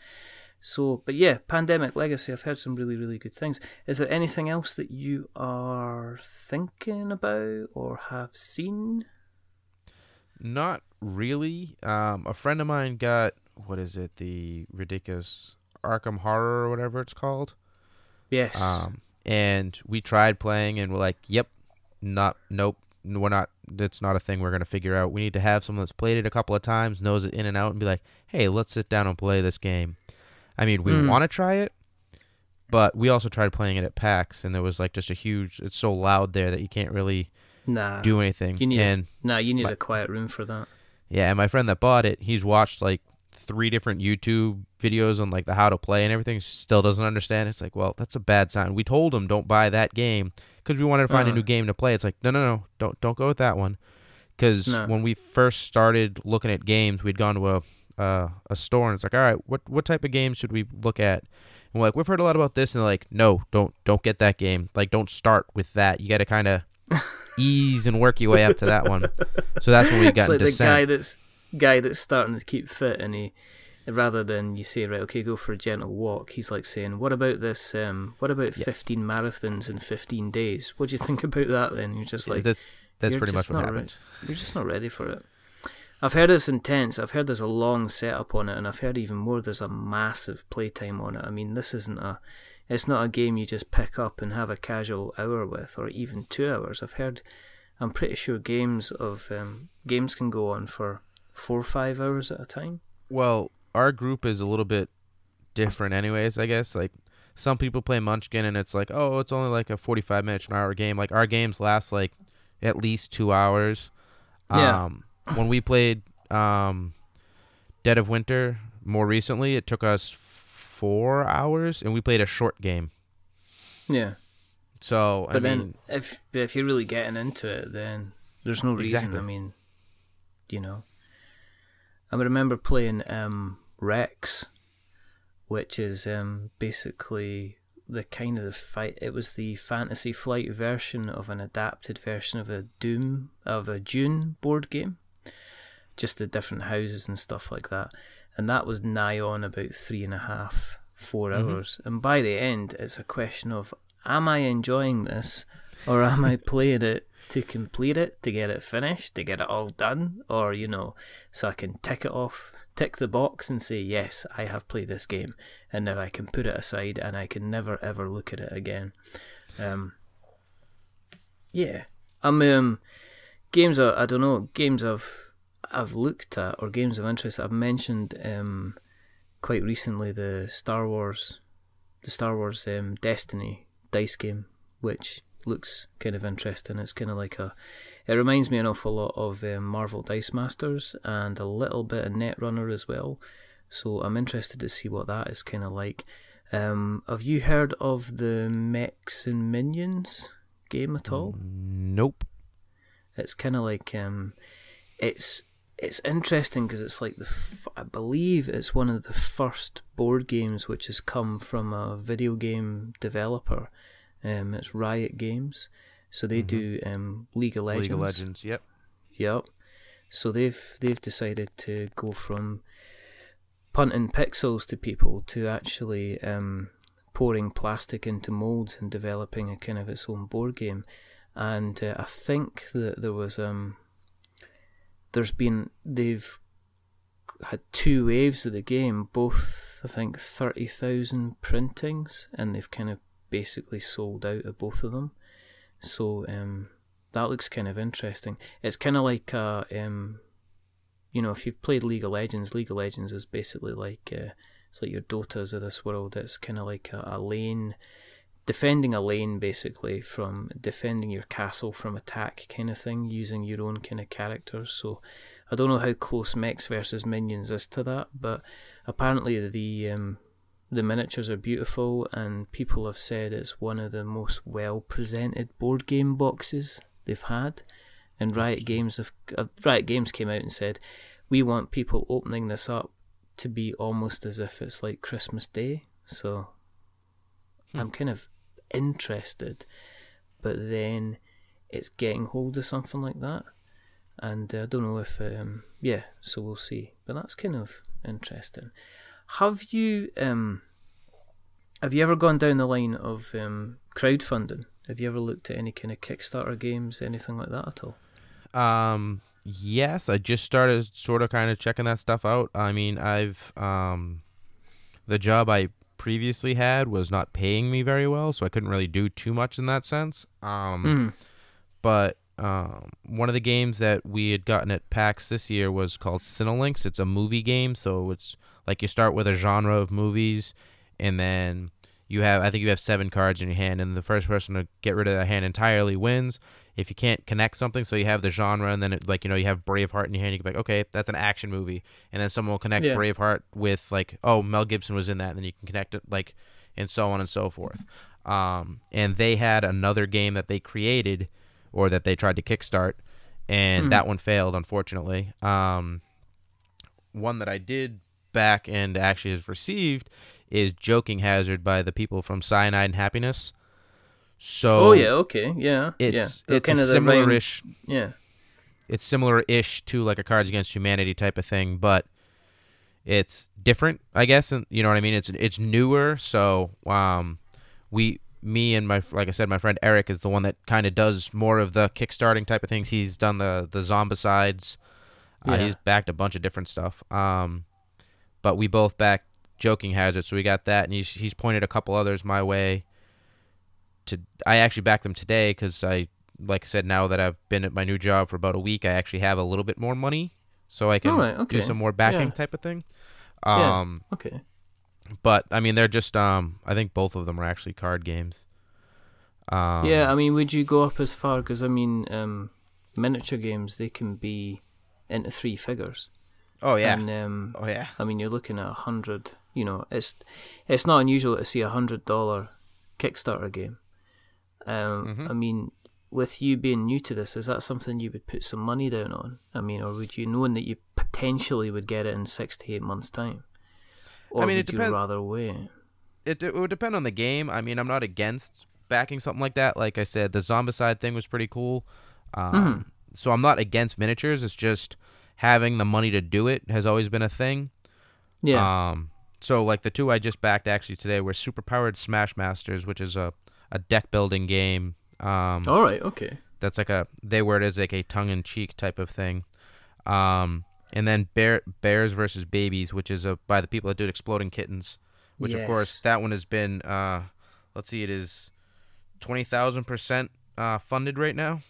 So, but yeah, Pandemic Legacy. I've heard some really, really good things. Is there anything else that you are thinking about or have seen? Not really. Um, a friend of mine got what is it? The ridiculous Arkham Horror or whatever it's called. Yes. Um, and we tried playing, and we're like, "Yep, not, nope, we're not that's not a thing we're gonna figure out. We need to have someone that's played it a couple of times, knows it in and out, and be like, hey, let's sit down and play this game. I mean, we Mm. want to try it, but we also tried playing it at PAX, and there was like just a huge. It's so loud there that you can't really Nah. do anything. you need- and nah, you need but- a quiet room for that. yeah, and my friend that bought it, he's watched like three different YouTube videos on like the how to play and everything. Still doesn't understand. It's like, well, that's a bad sign. We told him don't buy that game because we wanted to find a Uh. new game to play. It's like, no, no, no, don't don't go with that one. Because No. when we first started looking at games, we'd gone to a uh, a store and it's like, all right, what what type of games should we look at? And we're like, we've heard a lot about this, and they're like, no, don't don't get that game. Like, don't start with that. You got to kind of ease and work your way up to that one. So that's when we got it's like the guy that's guy that's starting to keep fit, and he rather than you say right, okay, go for a gentle walk. He's like saying, what about this? Um, what about Yes. fifteen marathons in fifteen days? What do you think about that? Then you're just like, that's that's you're pretty much what happened. you're just not ready for it. I've heard it's intense. I've heard there's a long setup on it, and I've heard even more. There's a massive playtime on it. I mean, this isn't a, it's not a game you just pick up and have a casual hour with, or even two hours. I've heard, I'm pretty sure games of um, games can go on for four or five hours at a time. Well, our group is a little bit different, anyways. I guess like some people play Munchkin, and it's like, oh, it's only like a forty-five minute an hour game. Like our games last like at least two hours. Yeah. Um, when we played um, Dead of Winter more recently, it took us four hours, and we played a short game. Yeah, So but I then mean, if if you're really getting into it, then there's no reason. Exactly. I mean, you know, I remember playing um, Rex, which is um, basically the kind of the fight. It was the Fantasy Flight version of an adapted version of a Doom of a Dune board game, just the different houses and stuff like that. And that was nigh on about three and a half, four Mhm. hours. And by the end, it's a question of am I enjoying this or am I playing it to complete it, to get it finished, to get it all done, or you know, so I can tick it off, tick the box and say, yes, I have played this game, and now I can put it aside and I can never ever look at it again. Um, yeah, I'm um, games. Are, I don't know games I've I've looked at or games of interest. I've mentioned um, quite recently the Star Wars, the Star Wars um, Destiny dice game, which looks kind of interesting. It's kind of like a, it reminds me an awful lot of um, Marvel Dice Masters and a little bit of Netrunner as well. So I'm interested to see what that is kind of like. Um, have you heard of the Mechs and Minions game at all? nope. It's kind of like um, it's it's interesting because it's like the f- I believe it's one of the first board games which has come from a video game developer. Um, it's Riot Games, so they Mhm. do um, League of Legends. League of Legends. Yep. Yep. So they've they've decided to go from punting pixels to people to actually um, pouring plastic into molds and developing a kind of its own board game. And uh, I think that there was um, there's been they've had two waves of the game, both I think thirty thousand printings, and they've kind of basically sold out of both of them. So um, that looks kind of interesting. It's kind of like a, um, you know, if you've played League of Legends, League of Legends is basically like uh, it's like your Dotas of this world. It's kind of like a, a lane, defending a lane basically from defending your castle from attack kind of thing, using your own kind of characters. So I don't know how close mechs versus minions is to that, but apparently the um, the miniatures are beautiful, and people have said it's one of the most well presented board game boxes they've had. And Riot Games have uh, Riot Games came out and said, "We want people opening this up to be almost as if it's like Christmas Day." So Hmm. I'm kind of interested, but then it's getting hold of something like that, and uh, I don't know if um, yeah. So we'll see, but that's kind of interesting. Have you um have you ever gone down the line of um crowdfunding? Have you ever looked at any kind of Kickstarter games, anything like that at all? Um, yes, I just started sort of kind of checking that stuff out. I mean, I've um, the job I previously had was not paying me very well, so I couldn't really do too much in that sense. Um, Mm. but um, one of the games that we had gotten at PAX this year was called Cinelinx. It's a movie game, so it's like you start with a genre of movies, and then you have I think you have seven cards in your hand, and the first person to get rid of that hand entirely wins. If you can't connect something, so you have the genre, and then it, like you know you have Braveheart in your hand, you can be like, okay, that's an action movie, and then someone will connect Yeah. Braveheart with like, oh, Mel Gibson was in that, and then you can connect it like, and so on and so forth. Um, and they had another game that they created, or that they tried to kickstart, and Hmm. that one failed, unfortunately. Um, one that I did back and actually has received is Joking Hazard by the people from Cyanide and Happiness. So Oh, yeah, okay, yeah, it's yeah. It's kind of similar-ish Yeah, it's similar-ish to like a Cards Against Humanity type of thing, but it's different, I guess. And you know what I mean? It's it's newer, so um, we, me and my like I said, my friend Eric is the one that kind of does more of the kickstarting type of things. He's done the the zombicides. Uh, He's backed a bunch of different stuff. Um, but we both backed Joking Hazard, so we got that, and he's he's pointed a couple others my way. To I actually backed them today because I like I said, now that I've been at my new job for about a week, I actually have a little bit more money, so I can Alright, okay. do some more backing Yeah. type of thing. Yeah. Um, okay. but I mean, they're just um, I think both of them are actually card games. Um, yeah, I mean, would you go up as far? Because I mean, um, miniature games they can be into three figures. oh yeah, And um, oh yeah, I mean, you're looking at a hundred. You know, it's it's not unusual to see a hundred dollar Kickstarter game. Um, Mhm. I mean, with you being new to this, is that something you would put some money down on? I mean, or would you knowing that you potentially would get it in six to eight months' time? Or mean, would it you depends- rather wait? it, it would depend on the game. I mean, I'm not against backing something like that. Like I said, the Zombicide thing was pretty cool. Um, Mhm. So I'm not against miniatures. It's just having the money to do it has always been a thing. Yeah. Um, so like the two I just backed actually today were Superpowered Smash Masters, which is a, a deck building game. Um, All right. Okay. that's like a they word it as like a tongue in cheek type of thing. Um, and then Bear Bears versus Babies, which is a by the people that did Exploding Kittens, which of course that one has been uh, let's see, it is twenty thousand percent uh funded right now,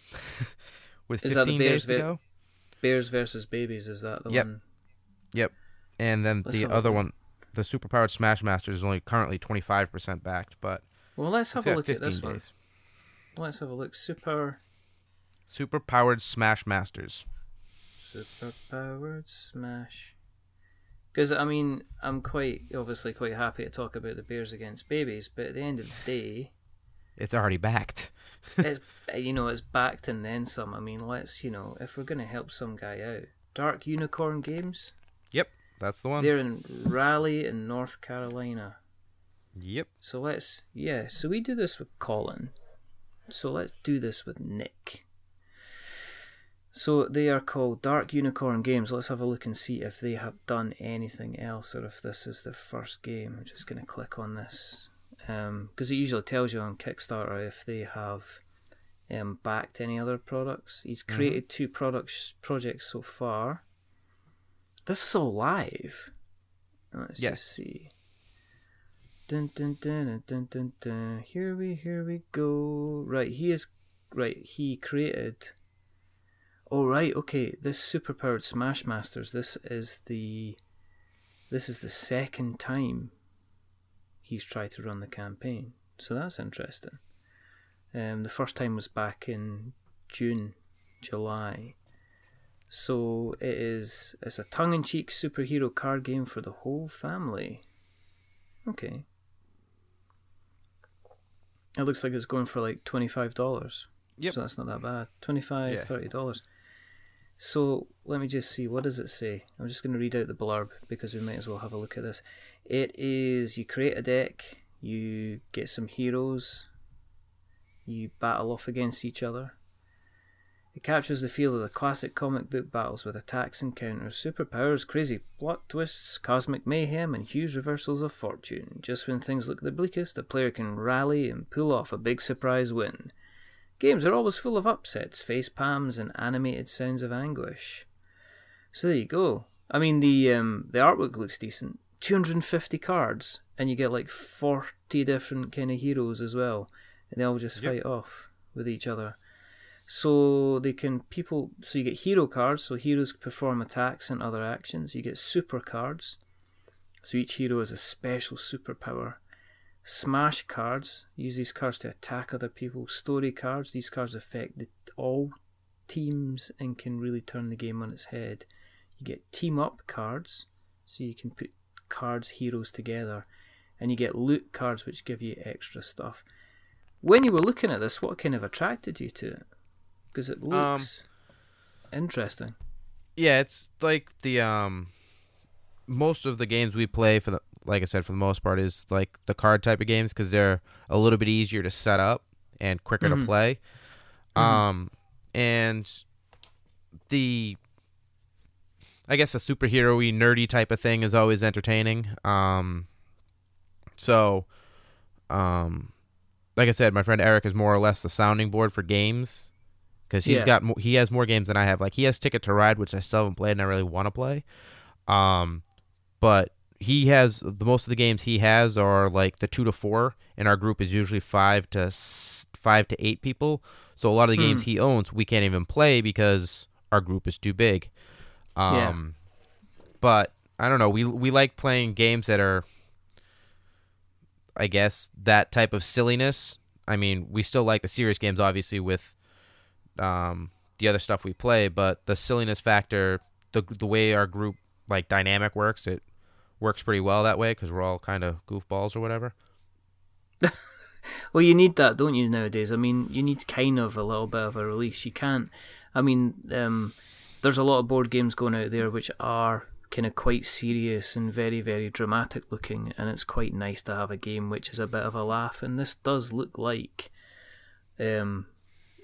with Is fifteen Bears days to go. Bears versus babies. Is that the Yep. one? Yep. And then Let's the other one, the Superpowered Smash Masters, is only currently twenty five percent backed, but Well, let's have a look at this one. Let's have a look. Super, Super powered Smash Masters. super powered smash. Because I mean, I'm quite obviously quite happy to talk about the Bears against babies, but at the end of the day, It's already backed. it's you know it's backed and then some. I mean, let's you know if we're gonna help some guy out, Dark Unicorn Games. Yep, that's the one. They're in Raleigh in North Carolina. Yep. So let's yeah. So we do this with Colin. So let's do this with Nick. So they are called Dark Unicorn Games. Let's have a look and see if they have done anything else or if this is their first game. I'm just going to click on this because it usually tells you on Kickstarter if they have um, backed any other products. He's created two products projects so far. This is all live. Let's Yes. just see. Dun, dun, dun, dun, dun, dun. Here we here we go. Right, he is right. He created. Oh right, okay. This superpowered Smash Masters. This is the. This is the second time. He's tried to run the campaign, so that's interesting. Um, the first time was back in June, July. So it is. It's a tongue-in-cheek superhero card game for the whole family. Okay. It looks like it's going for like twenty-five dollars. Yep. So that's not that bad. 25 Yeah. 30 dollars. So let me just see. What does it say? I'm just going to read out the blurb because we might as well have a look at this. It is you create a deck, you get some heroes, you battle off against each other. It captures the feel of the classic comic book battles with attacks and counters, superpowers, crazy plot twists, cosmic mayhem, and huge reversals of fortune. Just when things look the bleakest, a player can rally and pull off a big surprise win. Games are always full of upsets, face palms, and animated sounds of anguish. So there you go. I mean, the um, the artwork looks decent. 250 cards, and you get like 40 different kind of heroes as well, and they all just Yep. fight off with each other. So they can people so you get hero cards, so heroes perform attacks and other actions. You get super cards. So each hero has a special superpower. Smash cards, use these cards to attack other people. Story cards, these cards affect the, all teams and can really turn the game on its head. You get team up cards, so you can put cards, heroes together. And you get loot cards, which give you extra stuff. When you were looking at this, what kind of attracted you to it? Because it looks um, interesting. Yeah, it's like the um most of the games we play for the like I said for the most part is like the card type of games because they're a little bit easier to set up and quicker mm-hmm. to play. Mm-hmm. Um and the I guess a superhero-y nerdy type of thing is always entertaining. Um so um like I said, my friend Eric is more or less the sounding board for games because he's yeah. got mo- he has more games than I have. Like he has Ticket to Ride, which I still haven't played and I really want to play. Um, but he has the most of the games he has are like the two to four, and our group is usually five to five to eight people. So a lot of the hmm. games he owns we can't even play because our group is too big. Um, yeah. but I don't know. We we like playing games that are I guess that type of silliness. I mean, we still like the serious games, obviously, with um, the other stuff we play, but the silliness factor, the the way our group like dynamic works, it works pretty well that way because we're all kind of goofballs or whatever. well, you need that, don't you? Nowadays, I mean, you need kind of a little bit of a release. You can't. I mean, um, there's a lot of board games going out there which are kind of quite serious and very, very dramatic looking, and it's quite nice to have a game which is a bit of a laugh. And this does look like um,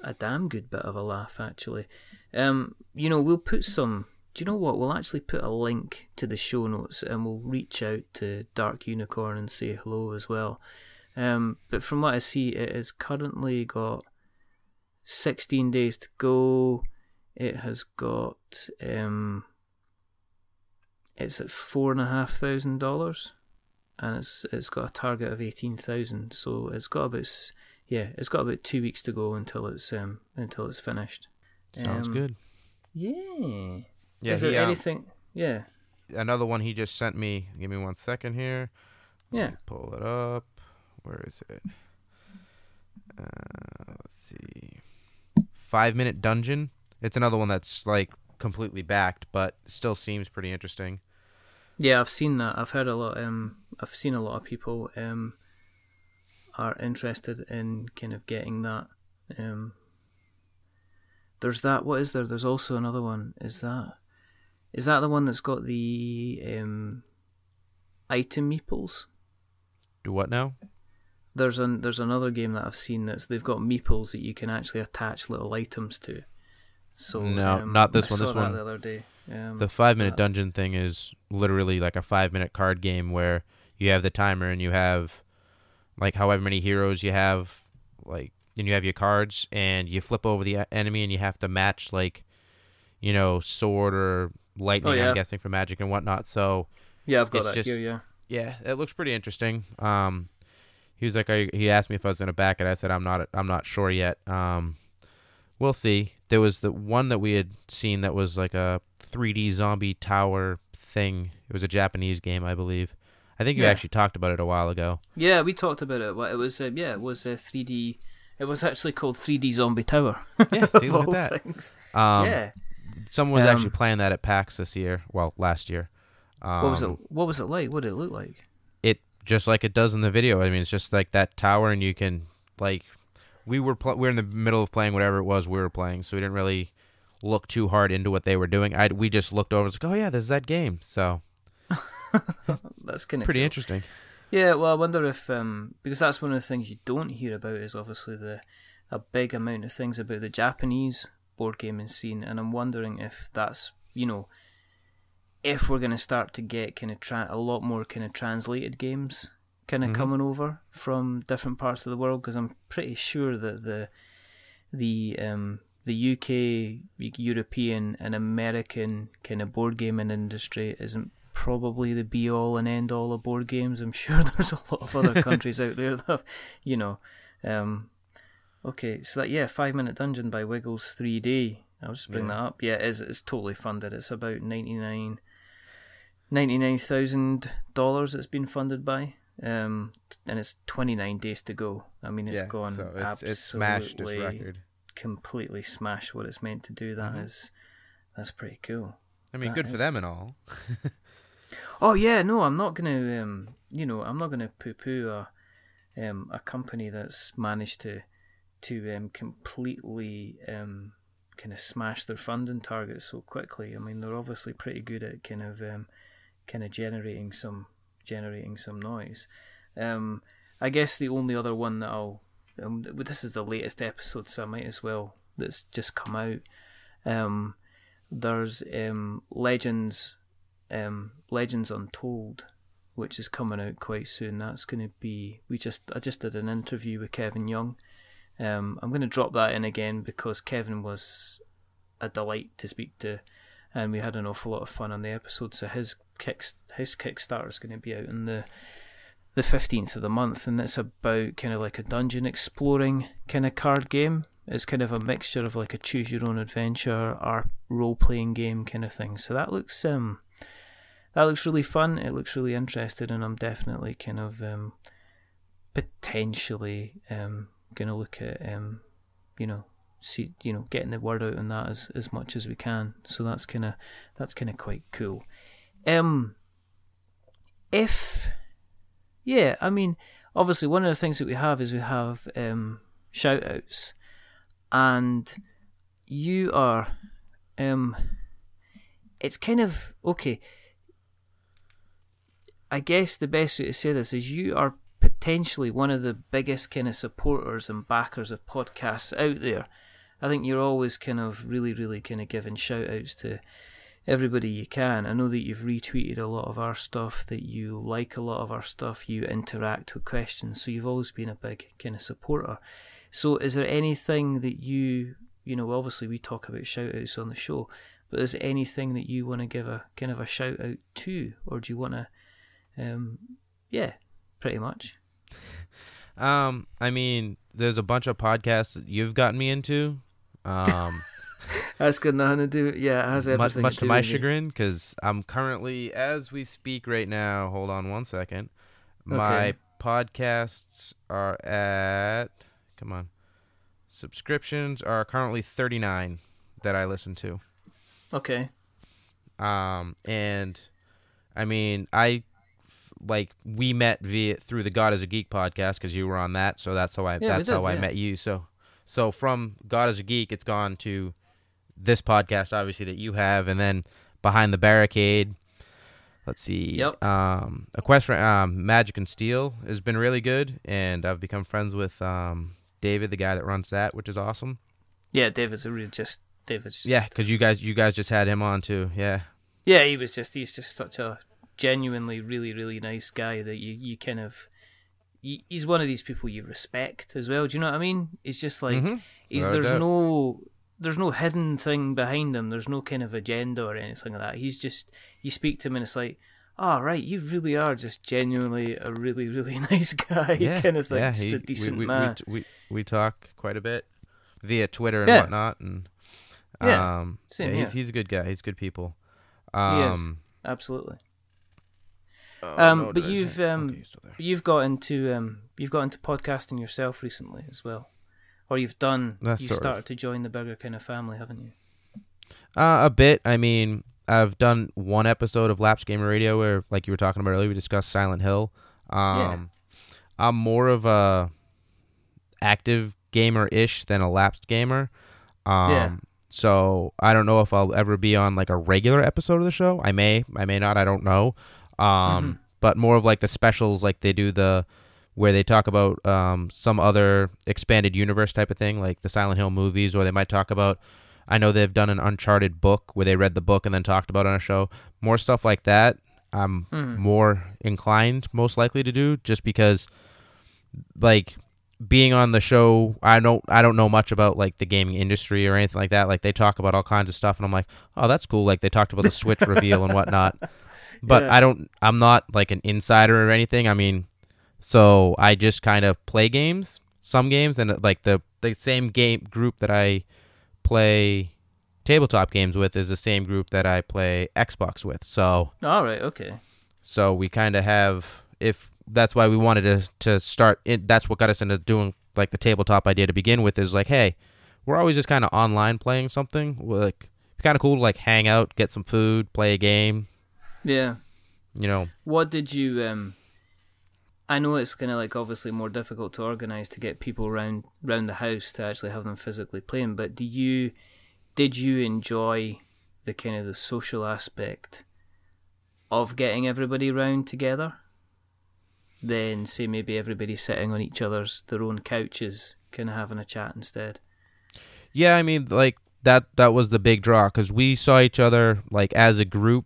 a damn good bit of a laugh, actually. Um, you know, we'll put some. Do you know what? We'll actually put a link to the show notes, and we'll reach out to Dark Unicorn and say hello as well. Um, but from what I see, it has currently got 16 days to go. It has got um, it's at four and a half thousand dollars, and it's it's got a target of eighteen thousand. So it's got about yeah, it's got about two weeks to go until it's um until it's finished. Sounds um, good. Yeah. Yeah. Is there he, um, anything? Yeah. Another one he just sent me. Give me one second here. Yeah. pull it up. Where is it? Uh, let's see. Five minute dungeon. It's another one that's like completely backed, but still seems pretty interesting. Yeah, I've seen that. I've heard a lot. Um, I've seen a lot of people um are interested in kind of getting that. Um, there's that. What is there? There's also another one. Is that is that the one that's got the um item meeples? Do what now? There's an there's another game that I've seen that's they've got meeples that you can actually attach little items to. So no, um, not this I one. This one. The other day. Um, the five minute dungeon thing is literally like a five minute card game where you have the timer and you have like however many heroes you have, like and you have your cards and you flip over the enemy and you have to match like, you know, sword or lightning. Oh, yeah. I'm guessing for magic and whatnot. So yeah, I've got that just, here. Yeah, yeah, it looks pretty interesting. Um, he was like, he asked me if I was gonna back it. I said I'm not. I'm not sure yet. Um, we'll see. There was the one that we had seen that was like a 3D zombie tower thing. It was a Japanese game, I believe. I think you yeah. actually talked about it a while ago. Yeah, we talked about it. It was uh, yeah, it was a 3D. It was actually called 3D Zombie Tower. Yeah, see, look at that. Um, yeah, someone was um, actually playing that at PAX this year. Well, last year. Um, what was it? Um, what was it like? What did it look like? It just like it does in the video. I mean, it's just like that tower, and you can like we were pl- we were in the middle of playing whatever it was we were playing, so we didn't really look too hard into what they were doing. I we just looked over. It's like, oh yeah, there's that game. So that's kind of pretty cool. interesting. Yeah, well, I wonder if um, because that's one of the things you don't hear about is obviously the a big amount of things about the Japanese board gaming scene, and I'm wondering if that's you know if we're going to start to get kind of tra- a lot more kind of translated games kind of mm-hmm. coming over from different parts of the world because I'm pretty sure that the the um, the UK, European, and American kind of board gaming industry isn't probably the be all and end all of board games. I'm sure there's a lot of other countries out there that have, you know, um, Okay, so that yeah, Five Minute Dungeon by Wiggles 3D. I'll just bring Yeah. that up. Yeah, it is. It's totally funded. It's about ninety nine. Ninety-nine thousand dollars. It's been funded by, um, and it's twenty-nine days to go. I mean, it's yeah, gone so it's, absolutely it's smashed record. completely smashed what it's meant to do. That is, Mhm. that's pretty cool. I mean, that good for them and all. Oh yeah, no, I'm not gonna, um, you know, I'm not gonna poo-poo a, um, a company that's managed to, to um, completely um, kind of smash their funding targets so quickly. I mean, they're obviously pretty good at kind of, um, kind of generating some, generating some noise. Um, I guess the only other one that I'll, um, this is the latest episode, so I might as well. That's just come out. Um, there's um, Legends um, Legends Untold, which is coming out quite soon. That's going to be. We just I just did an interview with Kevin Young. Um, I'm going to drop that in again because Kevin was a delight to speak to, and we had an awful lot of fun on the episode. So his kick his Kickstarter is going to be out in the the 15th of the month, and it's about kind of like a dungeon exploring kind of card game. It's kind of a mixture of like a choose your own adventure or role playing game kind of thing. So that looks um that looks really fun. It looks really interesting, and I'm definitely kind of um potentially um gonna look at um you know see you know getting the word out on that as as much as we can. So that's kind of that's kind of quite cool. Um, if yeah, I mean, obviously one of the things that we have is we have um shout outs and you are um it's kind of okay i guess the best way to say this is you are potentially one of the biggest kind of supporters and backers of podcasts out there. I think you're always kind of really really kind of giving shout outs to everybody you can. I know that you've retweeted a lot of our stuff that you like a lot of our stuff you interact with questions so you've always been a big kind of supporter. So, is there anything that you, you know, obviously we talk about shout outs on the show, but is there anything that you want to give a kind of a shout out to, or do you want to, um, yeah, pretty much. Um, I mean, there's a bunch of podcasts that you've gotten me into. Um, That's got nothing to do. Yeah, has much, much to to my chagrin, because I'm currently, as we speak right now. Hold on one second. My Okay. podcasts are at. Come on. Subscriptions are currently 39 that I listen to. Okay. Um, and I mean, I like we met via through the God is a Geek podcast because you were on that, so that's how I we that's did, how I met you. So, so from God is a Geek, it's gone to this podcast, obviously that you have, and then behind the barricade. Let's see. Yep. Um, a quest for um, Magic and Steel has been really good, and I've become friends with um David, the guy that runs that, which is awesome. Yeah, David's a real just David's just, Yeah, because you guys you guys just had him on too. Yeah. yeah. He was just he's just such a genuinely really really nice guy that you you kind of. he- He's one of these people you respect as well. Do you know what I mean? It's just like Mhm. He's a there's doubt. no there's no hidden thing behind him. There's no kind of agenda or anything like that. He's just you speak to him and it's like, oh right, you really are just genuinely a really really nice guy, yeah, kind of thing. yeah, just he- a decent we, we, man. We, we we talk quite a bit via Twitter and Yeah. whatnot, and Yeah, um, yeah, he's he's a good guy. He's good people. He is. Um, Absolutely. Oh, Um, no, but did I say- you've, um, okay, he's still there. But you've got into um you've got into podcasting yourself recently as well, or you've done. That's you've sort of- started to join the Burger kind of family, haven't you? Uh, a bit. I mean, I've done one episode of Lapsed Gamer Radio where, like you were talking about earlier, we discussed Silent Hill. Um, I'm more of a active gamer ish than a lapsed gamer. Um, Yeah. So I don't know if I'll ever be on like a regular episode of the show. I may, I may not. I don't know. Um, Mhm. but more of like the specials, like they do the where they talk about um some other expanded universe type of thing, like the Silent Hill movies, or they might talk about. I know they've done an Uncharted book where they read the book and then talked about it on a show. More stuff like that. I'm Mhm. more inclined, most likely to do, just because, like, being on the show, I don't, I don't know much about like the gaming industry or anything like that. Like they talk about all kinds of stuff, and I'm like, oh, that's cool. Like they talked about the Switch reveal and whatnot, but Yeah. I don't, I'm not like an insider or anything. I mean, so I just kind of play games, some games, and uh, like the the same game group that I play tabletop games with is the same group that I play Xbox with. So All right. Okay. so we kind of have if that's why we wanted to to start it, that's what got us into doing like the tabletop idea to begin with is like hey we're always just kind of online playing something We're, like kind of cool to like hang out get some food play a game Yeah. you know What did you um I know it's kind of like obviously more difficult to organize to get people round round the house to actually have them physically playing, but do you did you enjoy the kind of the social aspect of getting everybody round together? Then say maybe everybody sitting on each other's their own couches kind of having a chat instead. Yeah, I mean, like that that was the big draw because we saw each other like as a group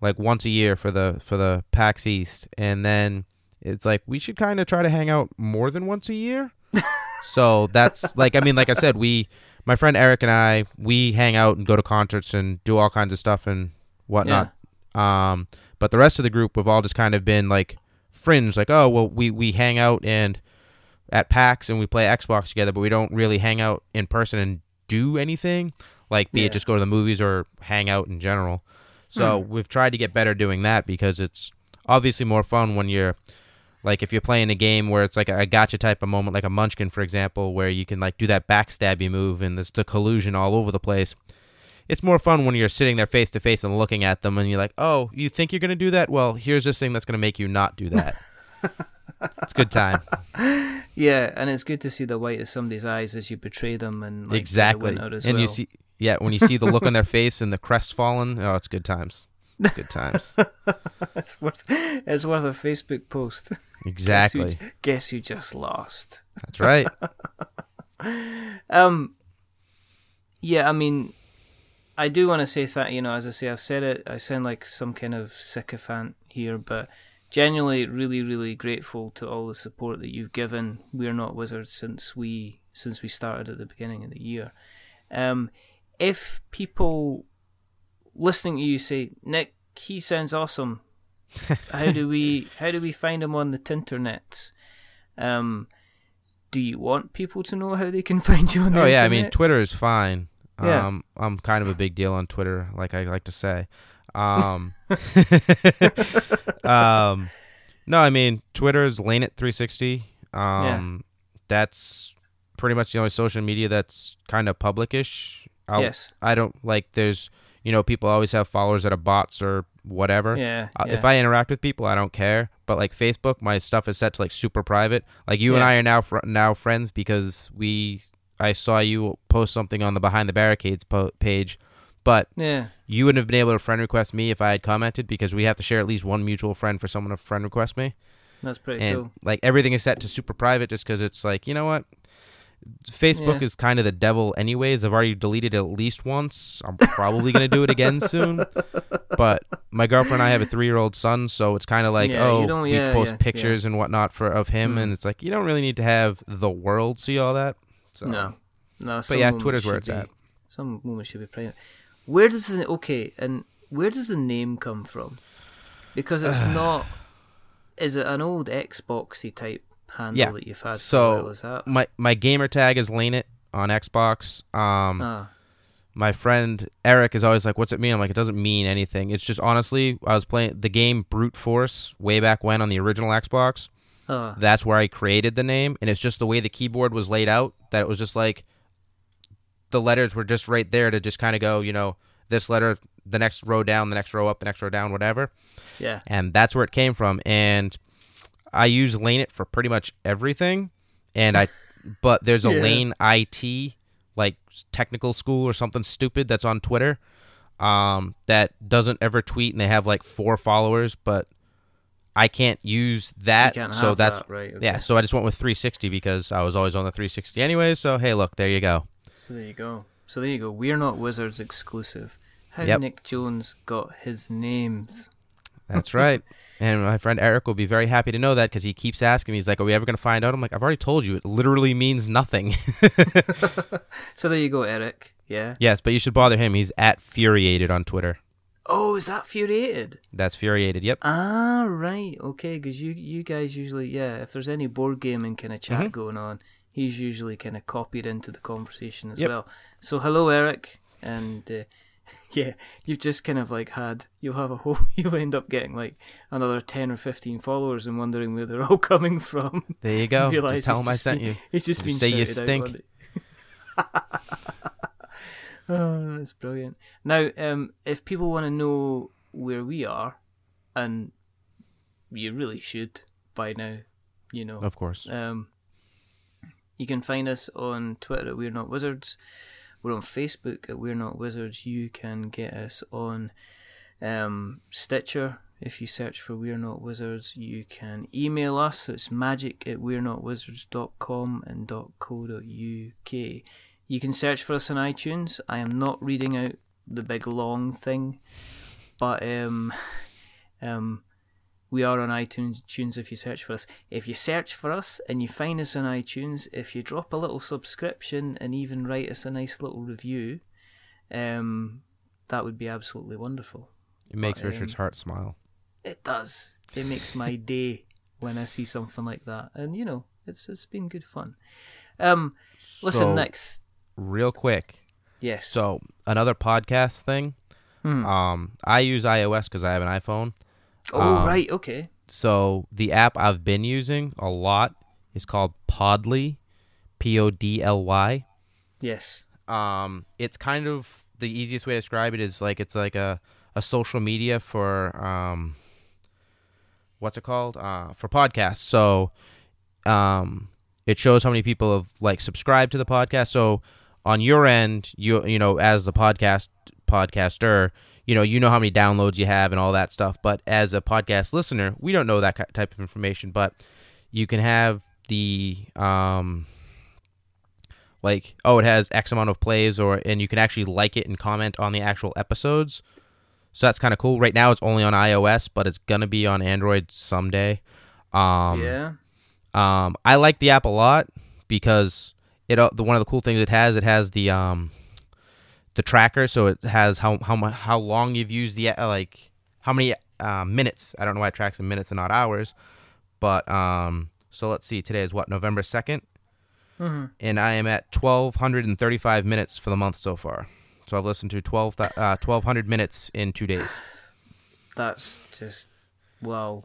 like once a year for the for the PAX East, and then it's like we should kind of try to hang out more than once a year. so that's like I mean, like I said, we my friend Eric and I we hang out and go to concerts and do all kinds of stuff and whatnot. Um, but the rest of the group we've all just kind of been like fringe, like oh well, we we hang out and at PAX and we play Xbox together, but we don't really hang out in person and do anything, like be Yeah. it just go to the movies or hang out in general. So hmm. we've tried to get better doing that because it's obviously more fun when you're like if you're playing a game where it's like a gotcha type of moment, like a Munchkin, for example, where you can like do that backstabby move and there's the collusion all over the place. It's more fun when you're sitting there face to face and looking at them, and you're like, "Oh, you think you're gonna do that? Well, here's this thing that's gonna make you not do that." it's a good time. Yeah, and it's good to see the white of somebody's eyes as you betray them and like, exactly. The and you see, yeah, when you see the look on their face and the crestfallen, oh, it's good times. Good times. it's worth it's worth a Facebook post. Exactly. Guess who, guess who just lost? That's right. Um. Yeah, I mean, I do want to say that you know, as I say, I've said it. I sound like some kind of sycophant here, but genuinely, really, really grateful to all the support that you've given. We're not wizards since we since we started at the beginning of the year. Um, if people listening to you say, Nick, he sounds awesome. how do we how do we find him on the tinternets? Um, do you want people to know how they can find you on the Oh yeah, I mean? Twitter is fine. Yeah. Um, I'm kind of a big deal on Twitter, like I like to say. Um, um, no, I mean Twitter is Lane it 360. Um, that's pretty much the only social media that's kind of publicish. I'll, Yes. I don't like. There's you know people always have followers that are bots or whatever. Yeah, Uh, yeah. If I interact with people, I don't care. But like Facebook, my stuff is set to like super private. Like you and I are now fr- now friends because we I saw you post something on the Behind the Barricades po- page, but yeah, you wouldn't have been able to friend request me if I had commented because we have to share at least one mutual friend for someone to friend request me. that's pretty and cool. like everything is set to super private just because it's like you know what. Facebook Yeah. is kind of the devil, anyways. I've already deleted it at least once. I'm probably gonna do it again soon. But my girlfriend and I have a three-year-old son, so it's kind of like, Yeah, you oh, we yeah, post pictures and whatnot for of him, Hmm. and it's like you don't really need to have the world see all that. So No, no. but yeah, Twitter's where it's be- at. Some moments should be private. Where does the okay and where does the name come from? Because it's not. Is it an old Xboxy type handle Yeah, that you've had so- for a while? That? My my gamer tag is Lane It on Xbox. Um, Ah, my friend Eric is always like, "What's it mean?" I'm like, "It doesn't mean anything. It's just honestly, I was playing the game Brute Force way back when on the original Xbox. ah, That's where I created the name, and it's just the way the keyboard was laid out that it was just like the letters were just right there to just kind of go, you know, this letter, the next row down, the next row up, the next row down, whatever. yeah, And that's where it came from. And I use Lane It for pretty much everything. And I, but there's a Yeah. Lane IT like technical school or something stupid that's on Twitter um, that doesn't ever tweet and they have like four followers, but I can't use that. can't so that's that, right? okay. yeah. So I just went with 360 because I was always on the 360 anyway. So hey, look, there you go. So there you go. So there you go. We're not wizards exclusive. How Yep. Nick Jones got his names. That's right. And my friend Eric will be very happy to know that because he keeps asking me. He's like, "Are we ever going to find out?" I'm like, "I've already told you. It literally means nothing." So there you go, Eric. Yeah. yes, but you should bother him. He's at Furiated on Twitter. Oh, is that Furiated? That's Furiated. Yep. Ah, right. Okay, because you you guys usually yeah. If there's any board gaming kind of chat Mhm. going on, he's usually kind of copied into the conversation as Yep. well. So hello, Eric, and uh, yeah, you've just kind of like had you'll have a whole you'll end up getting like another ten or fifteen followers and wondering where they're all coming from. There you go. Just tell him I sent been- you. It's just Just been say you stink. oh, that's brilliant. Now, um, if people want to know where we are, and you really should by now, you know, Of course. um, you can find us on Twitter at We're Not Wizards. We're on Facebook at We're Not Wizards. You can get us on um, Stitcher if you search for We're Not Wizards. You can email us. It's magic at we're not wizards.com and .co.uk. You can search for us on iTunes. I am not reading out the big long thing, but um, um, we are on iTunes tunes if you search for us. If you search for us and you find us on iTunes, if you drop a little subscription and even write us a nice little review, um, that would be absolutely wonderful. It makes um, Richard's heart smile. It does. It makes my day when I see something like that, and you know, it's it's been good fun. Um, listen, So, Nick. real quick. Yes. So another podcast thing. Hmm. Um, I use iOS because I have an iPhone. Oh um, right, okay. So the app I've been using a lot is called Podly, P O D L Y. Yes. Um, it's kind of the easiest way to describe it is like it's like a, a social media for um, what's it called? Uh, for podcasts. So, um, it shows how many people have like subscribed to the podcast. So on your end, you you know as the podcast podcaster, you know you know how many downloads you have and all that stuff. But as a podcast listener, we don't know that type of information. But you can have the um like oh it has x amount of plays or and you can actually like it and comment on the actual episodes so that's kind of cool right now it's only on ios but it's gonna be on android someday um yeah. um i like the app a lot because it uh, the one of the cool things it has it has the um the tracker so it has how how how long you've used the uh, like how many uh, minutes i don't know why it tracks in minutes and not hours but um so let's see today is what november 2nd hmm and I am at 1,235 minutes for the month so far. So I've listened to 12, th- uh, 1,200 minutes in two days. That's just wow.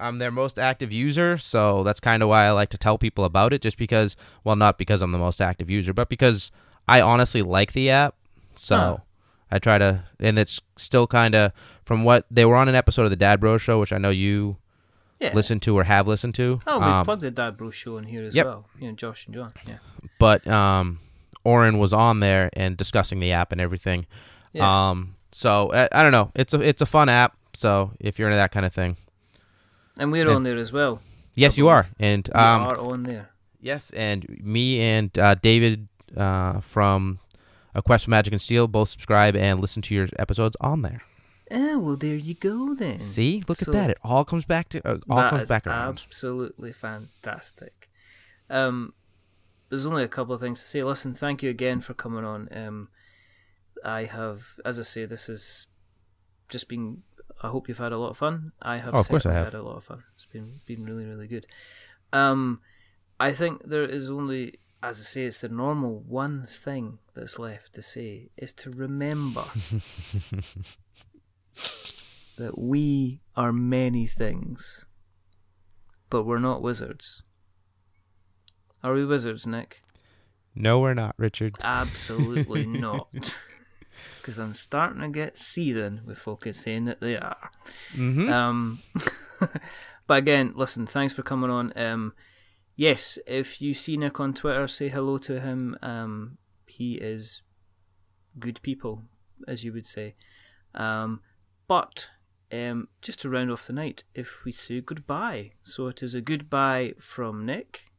I'm their most active user, so that's kind of why I like to tell people about it, just because, well, not because I'm the most active user, but because I honestly like the app. So Huh. I try to, and it's still kind of from what they were on an episode of the Dad Bro Show, which I know you Yeah. listen to or have listened to. Oh, we Um, plugged the Dad Bro show in here as yep. well. You know, Josh and John. Yeah. but um, Oren was on there and discussing the app and everything. Yeah. Um, so I, I don't know. It's a it's a fun app. So if you're into that kind of thing, and we're yeah. on there as well. yes, you are. And We um, are on there. yes, and me and uh, David uh, from A Quest for Magic and Steel both subscribe and listen to your episodes on there. Oh well, there you go then. See, look So- at that. It all comes back to uh, all comes back around. Absolutely fantastic. Um, there's only a couple of things to say. Listen, thank you again for coming on. Um, I have, as I say, this has just been. I hope you've had a lot of fun. I have. Oh, of course I have. had a lot of fun. It's been been really really good. Um, I think there is only, as I say, it's the normal one thing that's left to say is to remember that we are many things, but we're not wizards. Are we wizards, Nick? no, we're not, Richard. Absolutely not. Because I'm starting to get seething with folk saying that they are. Mm-hmm. Um, but again, listen, thanks for coming on. Um, yes, if you see Nick on Twitter, say hello to him. Um, he is good people, as you would say. Um, but um, just to round off the night, if we say goodbye, so it is a goodbye from Nick.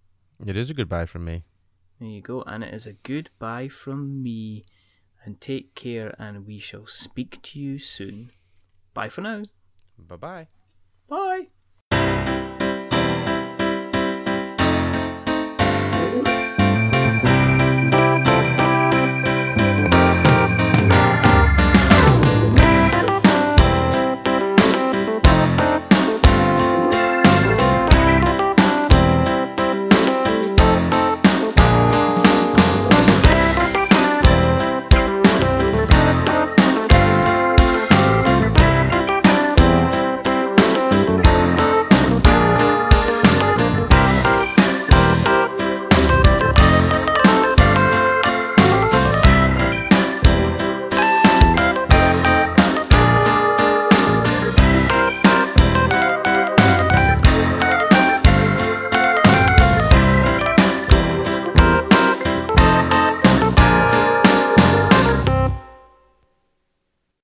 it is a goodbye from me. There you go, and it is a goodbye from me. And take care, and we shall speak to you soon. Bye for now. Bye bye. Bye.